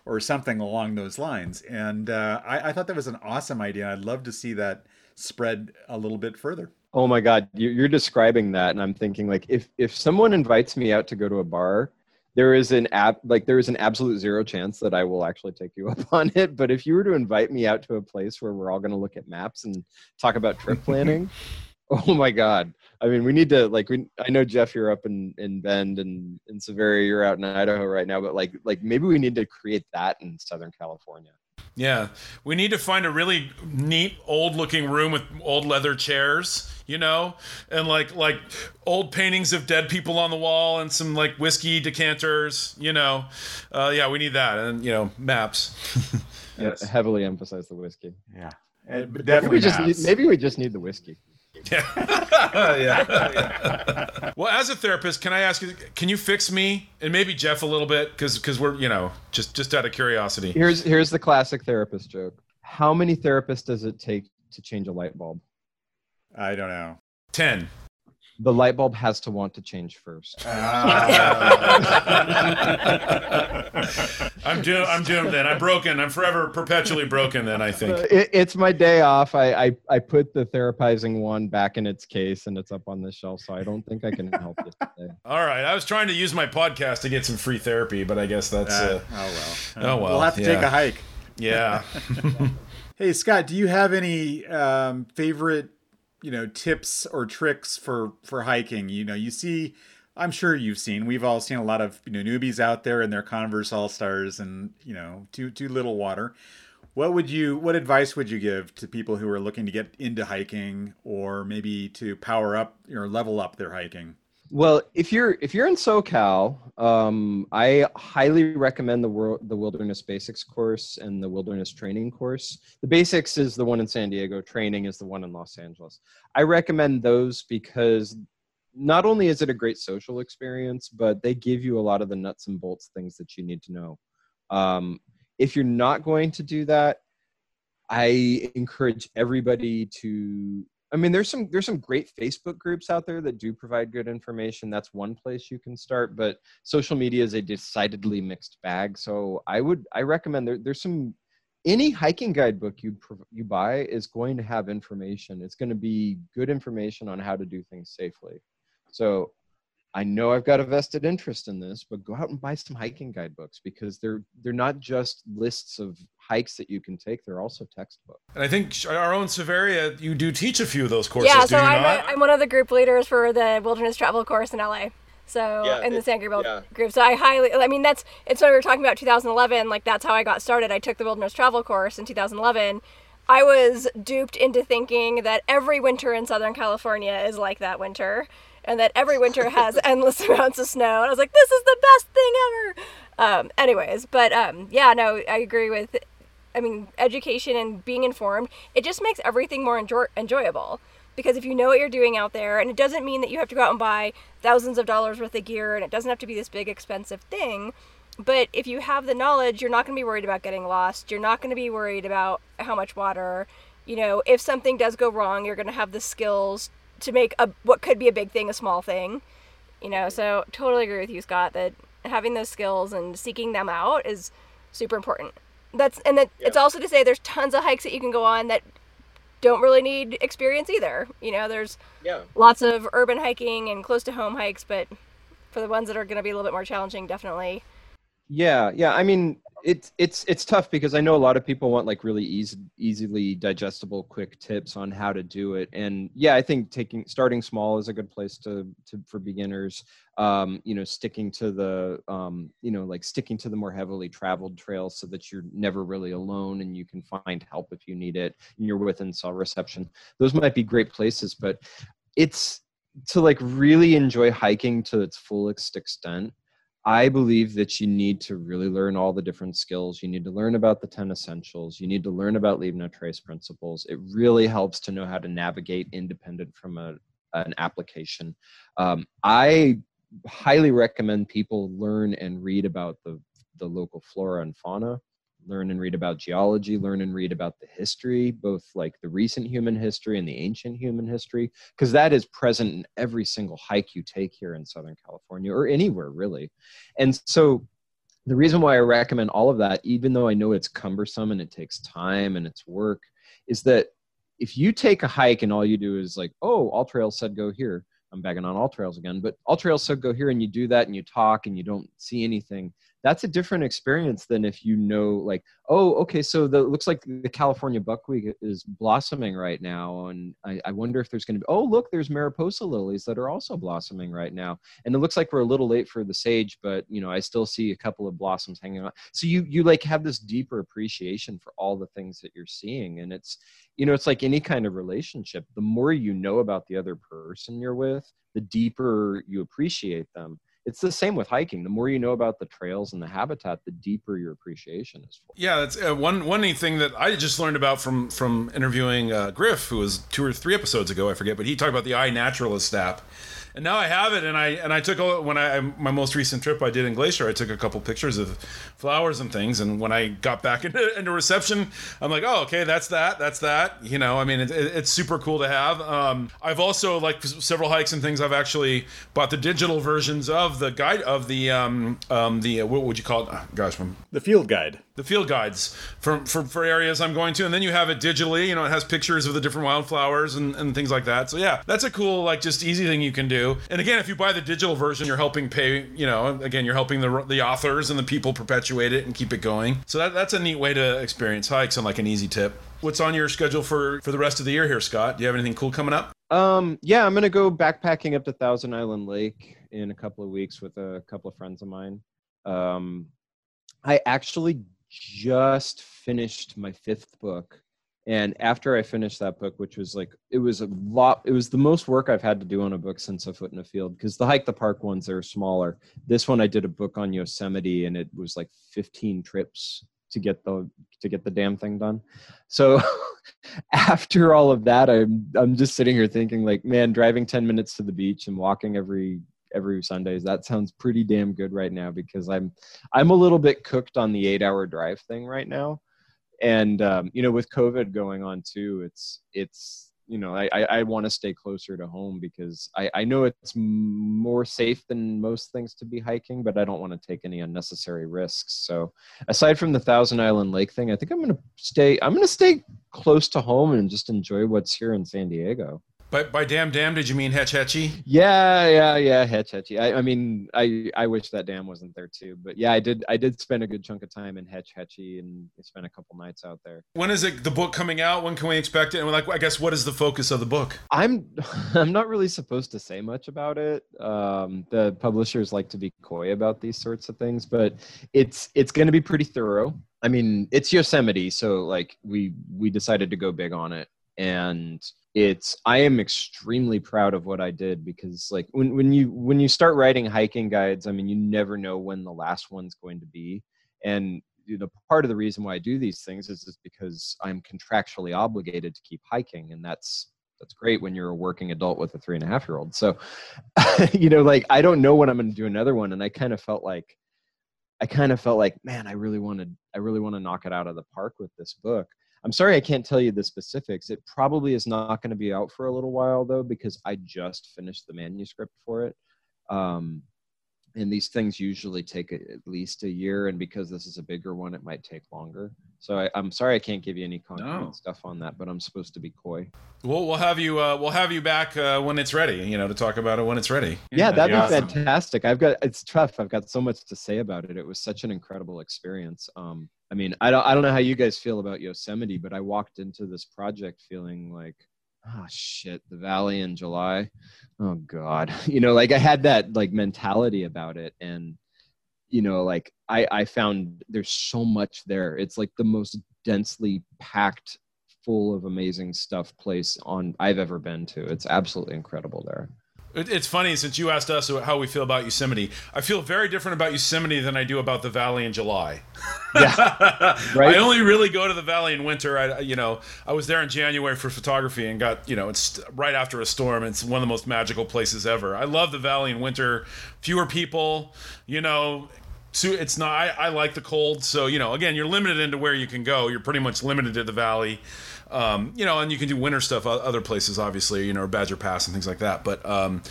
or something along those lines. And uh, I, I thought that was an awesome idea. I'd love to see that spread a little bit further. oh my god you- you're describing that and i'm thinking like if if someone invites me out to go to a bar there is an app like there is an absolute zero chance that i will actually take you up on it but if you were to invite me out to a place where we're all going to look at maps and talk about trip planning oh my god. I mean we need to like we, i know jeff you're up in in bend and in severia you're out in idaho right now but like like maybe we need to create that in southern california Yeah, we need to find a really neat old looking room with old leather chairs, you know, and like like old paintings of dead people on the wall and some like whiskey decanters, you know. Uh, yeah, we need that and you know maps. Yes. Heavily emphasize the whiskey Yeah. Uh, but maybe we just need, maybe we just need the whiskey yeah. yeah. Well, as a therapist, can I ask you? Can you fix me and maybe Jeff a little bit because because we're you know just just out of curiosity. Here's here's the classic therapist joke. How many therapists does it take to change a light bulb? I don't know. Ten. the light bulb has to want to change first. Ah. I'm doomed. I'm doomed. Then I'm broken. I'm forever, perpetually broken. Then I think. It, it's my day off. I, I I put the therapizing one back in its case and it's up on the shelf, so I don't think I can help you today. All right. I was trying to use my podcast to get some free therapy, but I guess that's. Uh, Uh, oh well. Oh, well, We'll have to yeah. take a hike. yeah. Hey Scott, do you have any um, favorite, you know, tips or tricks for for hiking? You know, you see, I'm sure you've seen. We've all seen a lot of you know newbies out there in their Converse All Stars and you know too too little water. What would you? What advice would you give to people who are looking to get into hiking or maybe to power up or level up their hiking? Well, if you're if you're in SoCal, um, I highly recommend the world the Wilderness Basics course and the Wilderness Training course. The Basics is the one in San Diego. Training is the one in Los Angeles. I recommend those because not only is it a great social experience, but they give you a lot of the nuts and bolts things that you need to know. Um, if you're not going to do that, I encourage everybody to I mean, there's some there's some great Facebook groups out there that do provide good information. That's one place you can start, but social media is a decidedly mixed bag. So I would I recommend there, there's some any hiking guidebook you you buy is going to have information. It's going to be good information on how to do things safely. So I know I've got a vested interest in this, but go out and buy some hiking guidebooks because they're they're not just lists of hikes that you can take; they're also textbooks. And I think our own Severia, you do teach a few of those courses. yeah, do so you I'm, not? a, I'm one of the group leaders for the wilderness travel course in LA. So Yeah, in the San Gabriel yeah. group. So I highly, I mean, that's it's when we were talking about 2011. Like that's how I got started. I took the wilderness travel course in 2011. I was duped into thinking that every winter in Southern California is like that winter, and that every winter has endless amounts of snow. And I was like, this is the best thing ever. Um, anyways, but um, yeah, no, I agree with I mean, education and being informed, it just makes everything more enjoy- enjoyable. Because if you know what you're doing out there, and it doesn't mean that you have to go out and buy thousands of dollars worth of gear, and it doesn't have to be this big expensive thing, but if you have the knowledge, you're not going to be worried about getting lost. You're not going to be worried about how much water. You know, if something does go wrong, you're going to have the skills to make a what could be a big thing a small thing. You know, so totally agree with you, Scott, that having those skills and seeking them out is super important. That's and that it's also to say there's tons of hikes that you can go on that don't really need experience either. You know, there's Yeah. lots of urban hiking and close to home hikes, but for the ones that are going to be a little bit more challenging, definitely. Yeah, yeah. I mean, it's it's it's tough because I know a lot of people want like really easy, easily digestible, quick tips on how to do it. And yeah, I think taking starting small is a good place to to for beginners. Um, you know, sticking to the um, you know, like sticking to the more heavily traveled trails so that you're never really alone and you can find help if you need it. And you're within cell reception. Those might be great places, but it's to like really enjoy hiking to its fullest extent I believe that you need to really learn all the different skills. You need to learn about the 10 essentials. You need to learn about leave no trace principles. It really helps to know how to navigate independent from a, an application. Um, I highly recommend people learn and read about the, the local flora and fauna, learn and read about geology, learn and read about the history, both like the recent human history and the ancient human history, because that is present in every single hike you take here in Southern California or anywhere really. And so the reason why I recommend all of that, even though I know it's cumbersome and it takes time and it's work, is that if you take a hike and all you do is like, oh, All Trails said go here. I'm bagging on All Trails again, but All Trails said go here and you do that and you talk and you don't see anything. That's a different experience than if you know, like, oh, okay, so the looks like the California buckwheat is blossoming right now, and I, I wonder if there's going to be. Oh, look, there's Mariposa lilies that are also blossoming right now, and it looks like we're a little late for the sage, but you know, I still see a couple of blossoms hanging on. So you you like have this deeper appreciation for all the things that you're seeing, and it's you know, it's like any kind of relationship. The more you know about the other person you're with, the deeper you appreciate them it's the same with hiking. The more you know about the trails and the habitat, the deeper your appreciation is for. Yeah, that's uh, one one neat thing that I just learned about from from interviewing uh, Griff, who was two or three episodes ago, I forget, but he talked about the iNaturalist app. And now I have it, and I and I took a when I my most recent trip I did in Glacier, I took a couple pictures of flowers and things, and when I got back into, into reception, I'm like, oh, okay, that's that, that's that. You know, I mean, it, it, it's super cool to have. Um, I've also like several hikes and things. I've actually bought the digital versions of the guide of the um, um the uh, what would you call it? Oh, gosh, I'm The field guide. the field guides for, for, for areas I'm going to, and then you have it digitally. You know, it has pictures of the different wildflowers and, and things like that. So yeah, that's a cool, like, just easy thing you can do. And again, if you buy the digital version, you're helping pay. You know, again, you're helping the the authors and the people perpetuate it and keep it going. So that, that's a neat way to experience hikes and like an easy tip. What's on your schedule for for the rest of the year here, Scott? Do you have anything cool coming up? Um, yeah, I'm gonna go backpacking up to Thousand Island Lake in a couple of weeks with a couple of friends of mine. Um, I actually just finished my fifth book, and after I finished that book, which was like it was a lot, it was the most work I've had to do on a book since Afoot and Afield. Because the hike the park ones are smaller. This one I did a book on Yosemite, and it was like 15 trips to get the to get the damn thing done. So after all of that, I'm I'm just sitting here thinking like, man, driving 10 minutes to the beach and walking every every Sundays, that sounds pretty damn good right now because I'm I'm a little bit cooked on the eight hour drive thing right now. And um, you know, with COVID going on too, it's it's you know, I, I, I want to stay closer to home because I, I know it's more safe than most things to be hiking, but I don't want to take any unnecessary risks. So aside from the Thousand Island Lake thing, I think I'm gonna stay. I'm gonna stay close to home and just enjoy what's here in San Diego. By, by damn damn, did you mean Hetch Hetchy? Yeah, yeah, yeah. Hetch Hetchy. I, I mean, I I wish that dam wasn't there too, but yeah, I did. I did spend a good chunk of time in Hetch Hetchy and spent a couple nights out there. When is it the book coming out? When can we expect it? And like, I guess, what is the focus of the book? I'm I'm not really supposed to say much about it. Um, the publishers like to be coy about these sorts of things, but it's it's going to be pretty thorough. I mean, it's Yosemite, so like we we decided to go big on it, and it's I am extremely proud of what I did because like when when you when you start writing hiking guides, I mean, you never know when the last one's going to be, and you know part of the reason why I do these things is, is because I'm contractually obligated to keep hiking, and that's that's great when you're a working adult with a three and a half year old. So, you know, like I don't know when I'm going to do another one, and I kind of felt like, I kind of felt like, man, I really wanted, I really want to knock it out of the park with this book. I'm sorry I can't tell you the specifics. It probably is not going to be out for a little while though, because I just finished the manuscript for it. Um, and these things usually take a, at least a year, and because this is a bigger one, it might take longer. So I, I'm sorry I can't give you any concrete No. stuff on that, but I'm supposed to be coy. We'll we'll have you uh, we'll have you back uh, when it's ready. You know, to talk about it when it's ready. Yeah, that'd be awesome. fantastic. I've got it's tough. I've got so much to say about it. It was such an incredible experience. Um, I mean, I don't I don't know how you guys feel about Yosemite, but I walked into this project feeling like, oh shit, the valley in July. Oh god. You know, like I had that like mentality about it and you know, like I I found there's so much there. It's like the most densely packed full of amazing stuff place on I've ever been to. It's absolutely incredible there. It, it's funny since you asked us how we feel about Yosemite. I feel very different about Yosemite than I do about the Valley in July. Yeah, right. I only really go to the Valley in winter. I, you know, I was there in January for photography and got, you know, it's right after a storm. It's one of the most magical places ever. I love the Valley in winter. Fewer people, you know. It's not. I, I like the cold. So you know, again, you're limited into where you can go. You're pretty much limited to the Valley. Um, you know, and you can do winter stuff other places, obviously, you know, Badger Pass and things like that. But um,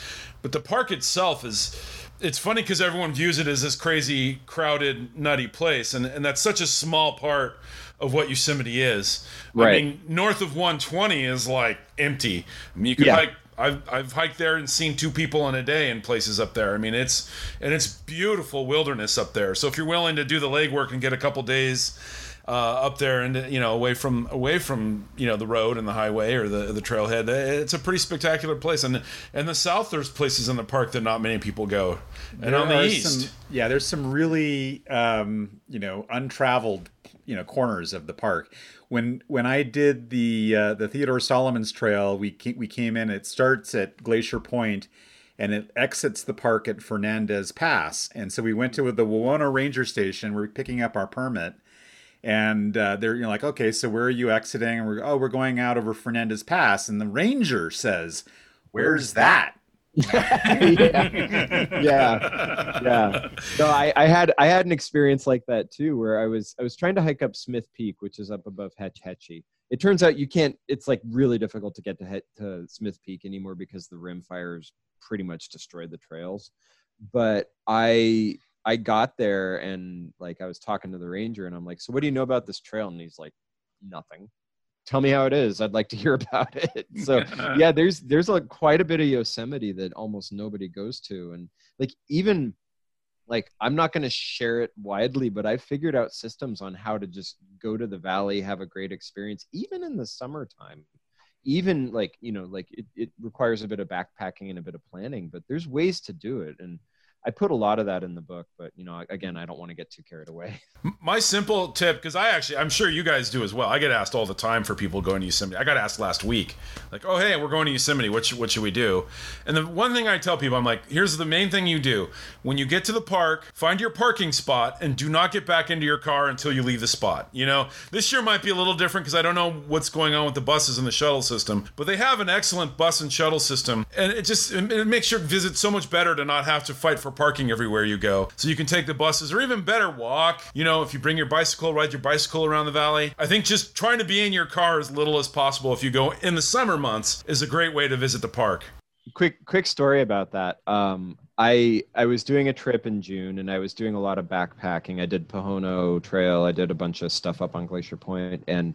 but the park itself is it's funny because everyone views it as this crazy, crowded, nutty place, and and that's such a small part of what Yosemite is. Right. I mean, north of 120 is like empty. I mean, you could Yeah. hike. I've, I've hiked there and seen two people in a day in places up there. I mean, it's and it's beautiful wilderness up there. So if you're willing to do the legwork and get a couple days uh, up there and you know away from away from you know the road and the highway or the the trailhead, it's a pretty spectacular place. And and the south, there's places in the park that not many people go, and There on the east, some- yeah, there's some really um, you know untraveled you know corners of the park. When when I did the uh, the Theodore Solomons Trail, we came, we came in. It starts at Glacier Point, and it exits the park at Fernandez Pass. And so we went to the Wawona Ranger Station. We're picking up our permit, and uh, they're you know like, okay, so where are you exiting? And we're oh, we're going out over Fernandez Pass. And the ranger says, "Where's that?" yeah. yeah yeah no I, I had i had an experience like that too where i was i was trying to hike up smith peak which is up above hetch hetchy it turns out you can't it's like really difficult to get to, to smith peak anymore because the rim fires pretty much destroyed the trails but i i got there and like i was talking to the ranger and i'm like so what do you know about this trail? And he's like nothing. Tell me how it is. I'd like to hear about it. So yeah there's there's like quite a bit of yosemite that almost nobody goes to. And like even like i'm not going to share it widely but i figured out systems on how to just go to the valley have a great experience even in the summertime. Even like you know like it, it requires a bit of backpacking and a bit of planning but there's ways to do it. And i put a lot of that in the book but you know again i don't want to get too carried away My simple tip, because I actually, I'm sure you guys do as well. I get asked all the time for people going to Yosemite. I got asked last week, like, "Oh, hey, we're going to Yosemite. What should, what should we do?" And the one thing I tell people, I'm like, "Here's the main thing you do: when you get to the park, find your parking spot, and do not get back into your car until you leave the spot." You know, this year might be a little different because I don't know what's going on with the buses and the shuttle system, but they have an excellent bus and shuttle system, and it just it, makes your visit so much better to not have to fight for parking everywhere you go. So you can take the buses, or even better, walk. You know, if you bring your bicycle, ride your bicycle around the valley. I think just trying to be in your car as little as possible if you go in the summer months is a great way to visit the park. quick quick story about that um i i was doing a trip in june and i was doing a lot of backpacking i did Pohono trail i did a bunch of stuff up on glacier point and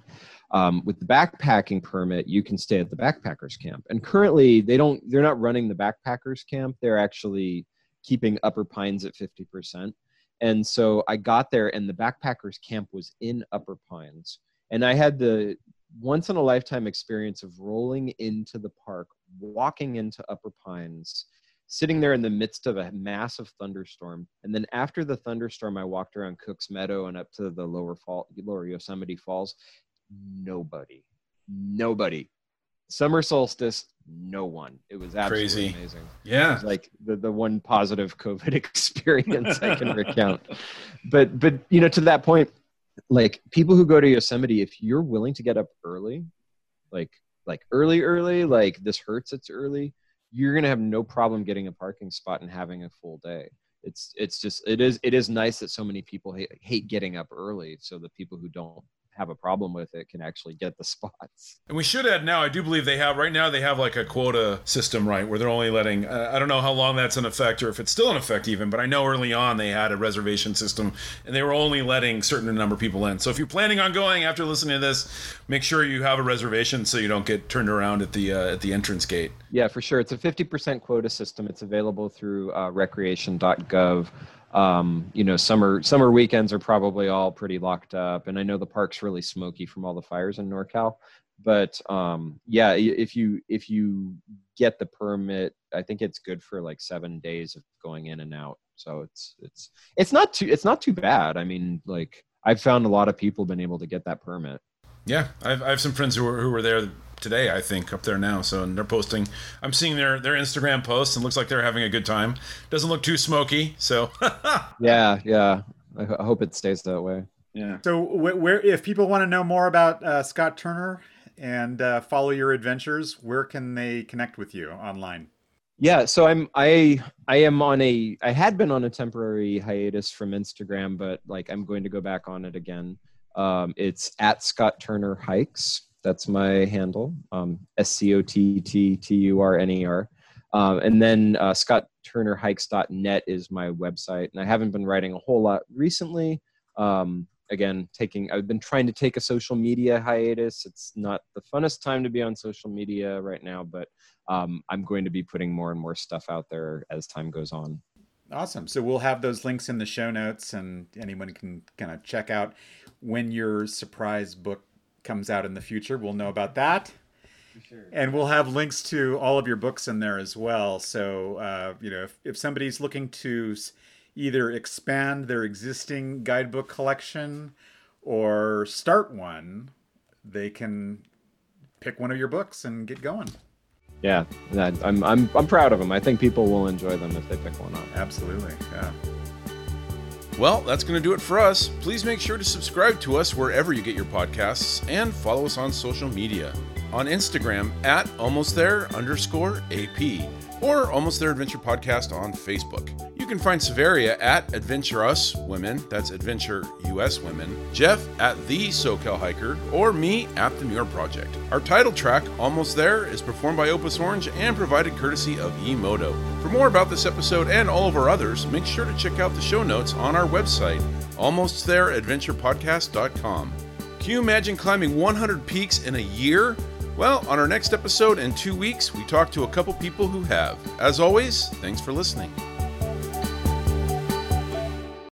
um, with the backpacking permit you can stay at the backpackers camp and currently they don't they're not running the backpackers camp they're actually keeping upper pines at 50% and so i got there and the backpackers camp was in upper pines and i had the once in a lifetime experience of rolling into the park, walking into Upper Pines, sitting there in the midst of a massive thunderstorm. And then after the thunderstorm, I walked around Cook's Meadow and up to the lower fall, lower Yosemite Falls. Nobody, nobody. Summer solstice, no one. It was absolutely Crazy. amazing. Yeah. like the, the one positive COVID experience I can recount. But but you know, to that point, like people who go to Yosemite, if you're willing to get up early, like like early, early, like this hurts, it's early, you're gonna have no problem getting a parking spot and having a full day. It's it's just it is it is nice that so many people hate, hate getting up early, so the people who don't have a problem with it can actually get the spots. And we should add now, I do believe they have, right now, they have like a quota system, right, where they're only letting, uh, I don't know how long that's in effect or if it's still in effect even, but I know early on they had a reservation system and they were only letting certain number of people in. So if you're planning on going after listening to this, make sure you have a reservation so you don't get turned around at the uh, at the entrance gate. Yeah, for sure. It's a 50% quota system. It's available through uh, recreation.gov. Um, you know, summer summer weekends are probably all pretty locked up, and I know the park's really smoky from all the fires in NorCal. But um, yeah, if you if you get the permit, I think it's good for like seven days of going in and out. So it's it's it's not too it's not too bad. I mean, like I've found a lot of people been able to get that permit. Yeah, I've, I have some friends who were, who were there today, I think, up there now. So and they're posting. I'm seeing their their Instagram posts and looks like they're having a good time. Doesn't look too smoky. So Yeah, yeah. I, ho- I hope it stays that way. yeah. So, wh- where if people want to know more about uh, Scott Turner and uh, follow your adventures, where can they connect with you online? Yeah, so I'm I I am on a I had been on a temporary hiatus from Instagram, but like I'm going to go back on it again. Um, it's at Scott Turner Hikes. That's my handle. Um, S C O T T T U R N E R. Um, and then uh, ScottTurnerHikes.net is my website, and I haven't been writing a whole lot recently. Um, again, taking I've been trying to take a social media hiatus. It's not the funnest time to be on social media right now, but um, I'm going to be putting more and more stuff out there as time goes on. Awesome. So we'll have those links in the show notes, and anyone can kind of check out when your surprise book comes out in the future. We'll know about that. And we'll have links to all of your books in there as well. So, uh, you know, if, if somebody's looking to either expand their existing guidebook collection or start one, they can pick one of your books and get going. yeah, that, I'm I'm I'm proud of them. I think people will enjoy them if they pick one up. Absolutely. Yeah. Well, that's going to do it for us. Please make sure to subscribe to us wherever you get your podcasts and follow us on social media. On Instagram at almost there underscore AP or Almost There Adventure Podcast on Facebook. You can find Saveria at Adventure Us Women, that's Adventure US Women, Jeff at The SoCal Hiker, or me at The Muir Project. Our title track, Almost There, is performed by Opus Orange and provided courtesy of Emoto. For more about this episode and all of our others, make sure to check out the show notes on our website, almostthereadventurepodcast.com. Can you imagine climbing 100 peaks in a year? Well, on our next episode in two weeks, we talk to a couple people who have. As always, thanks for listening.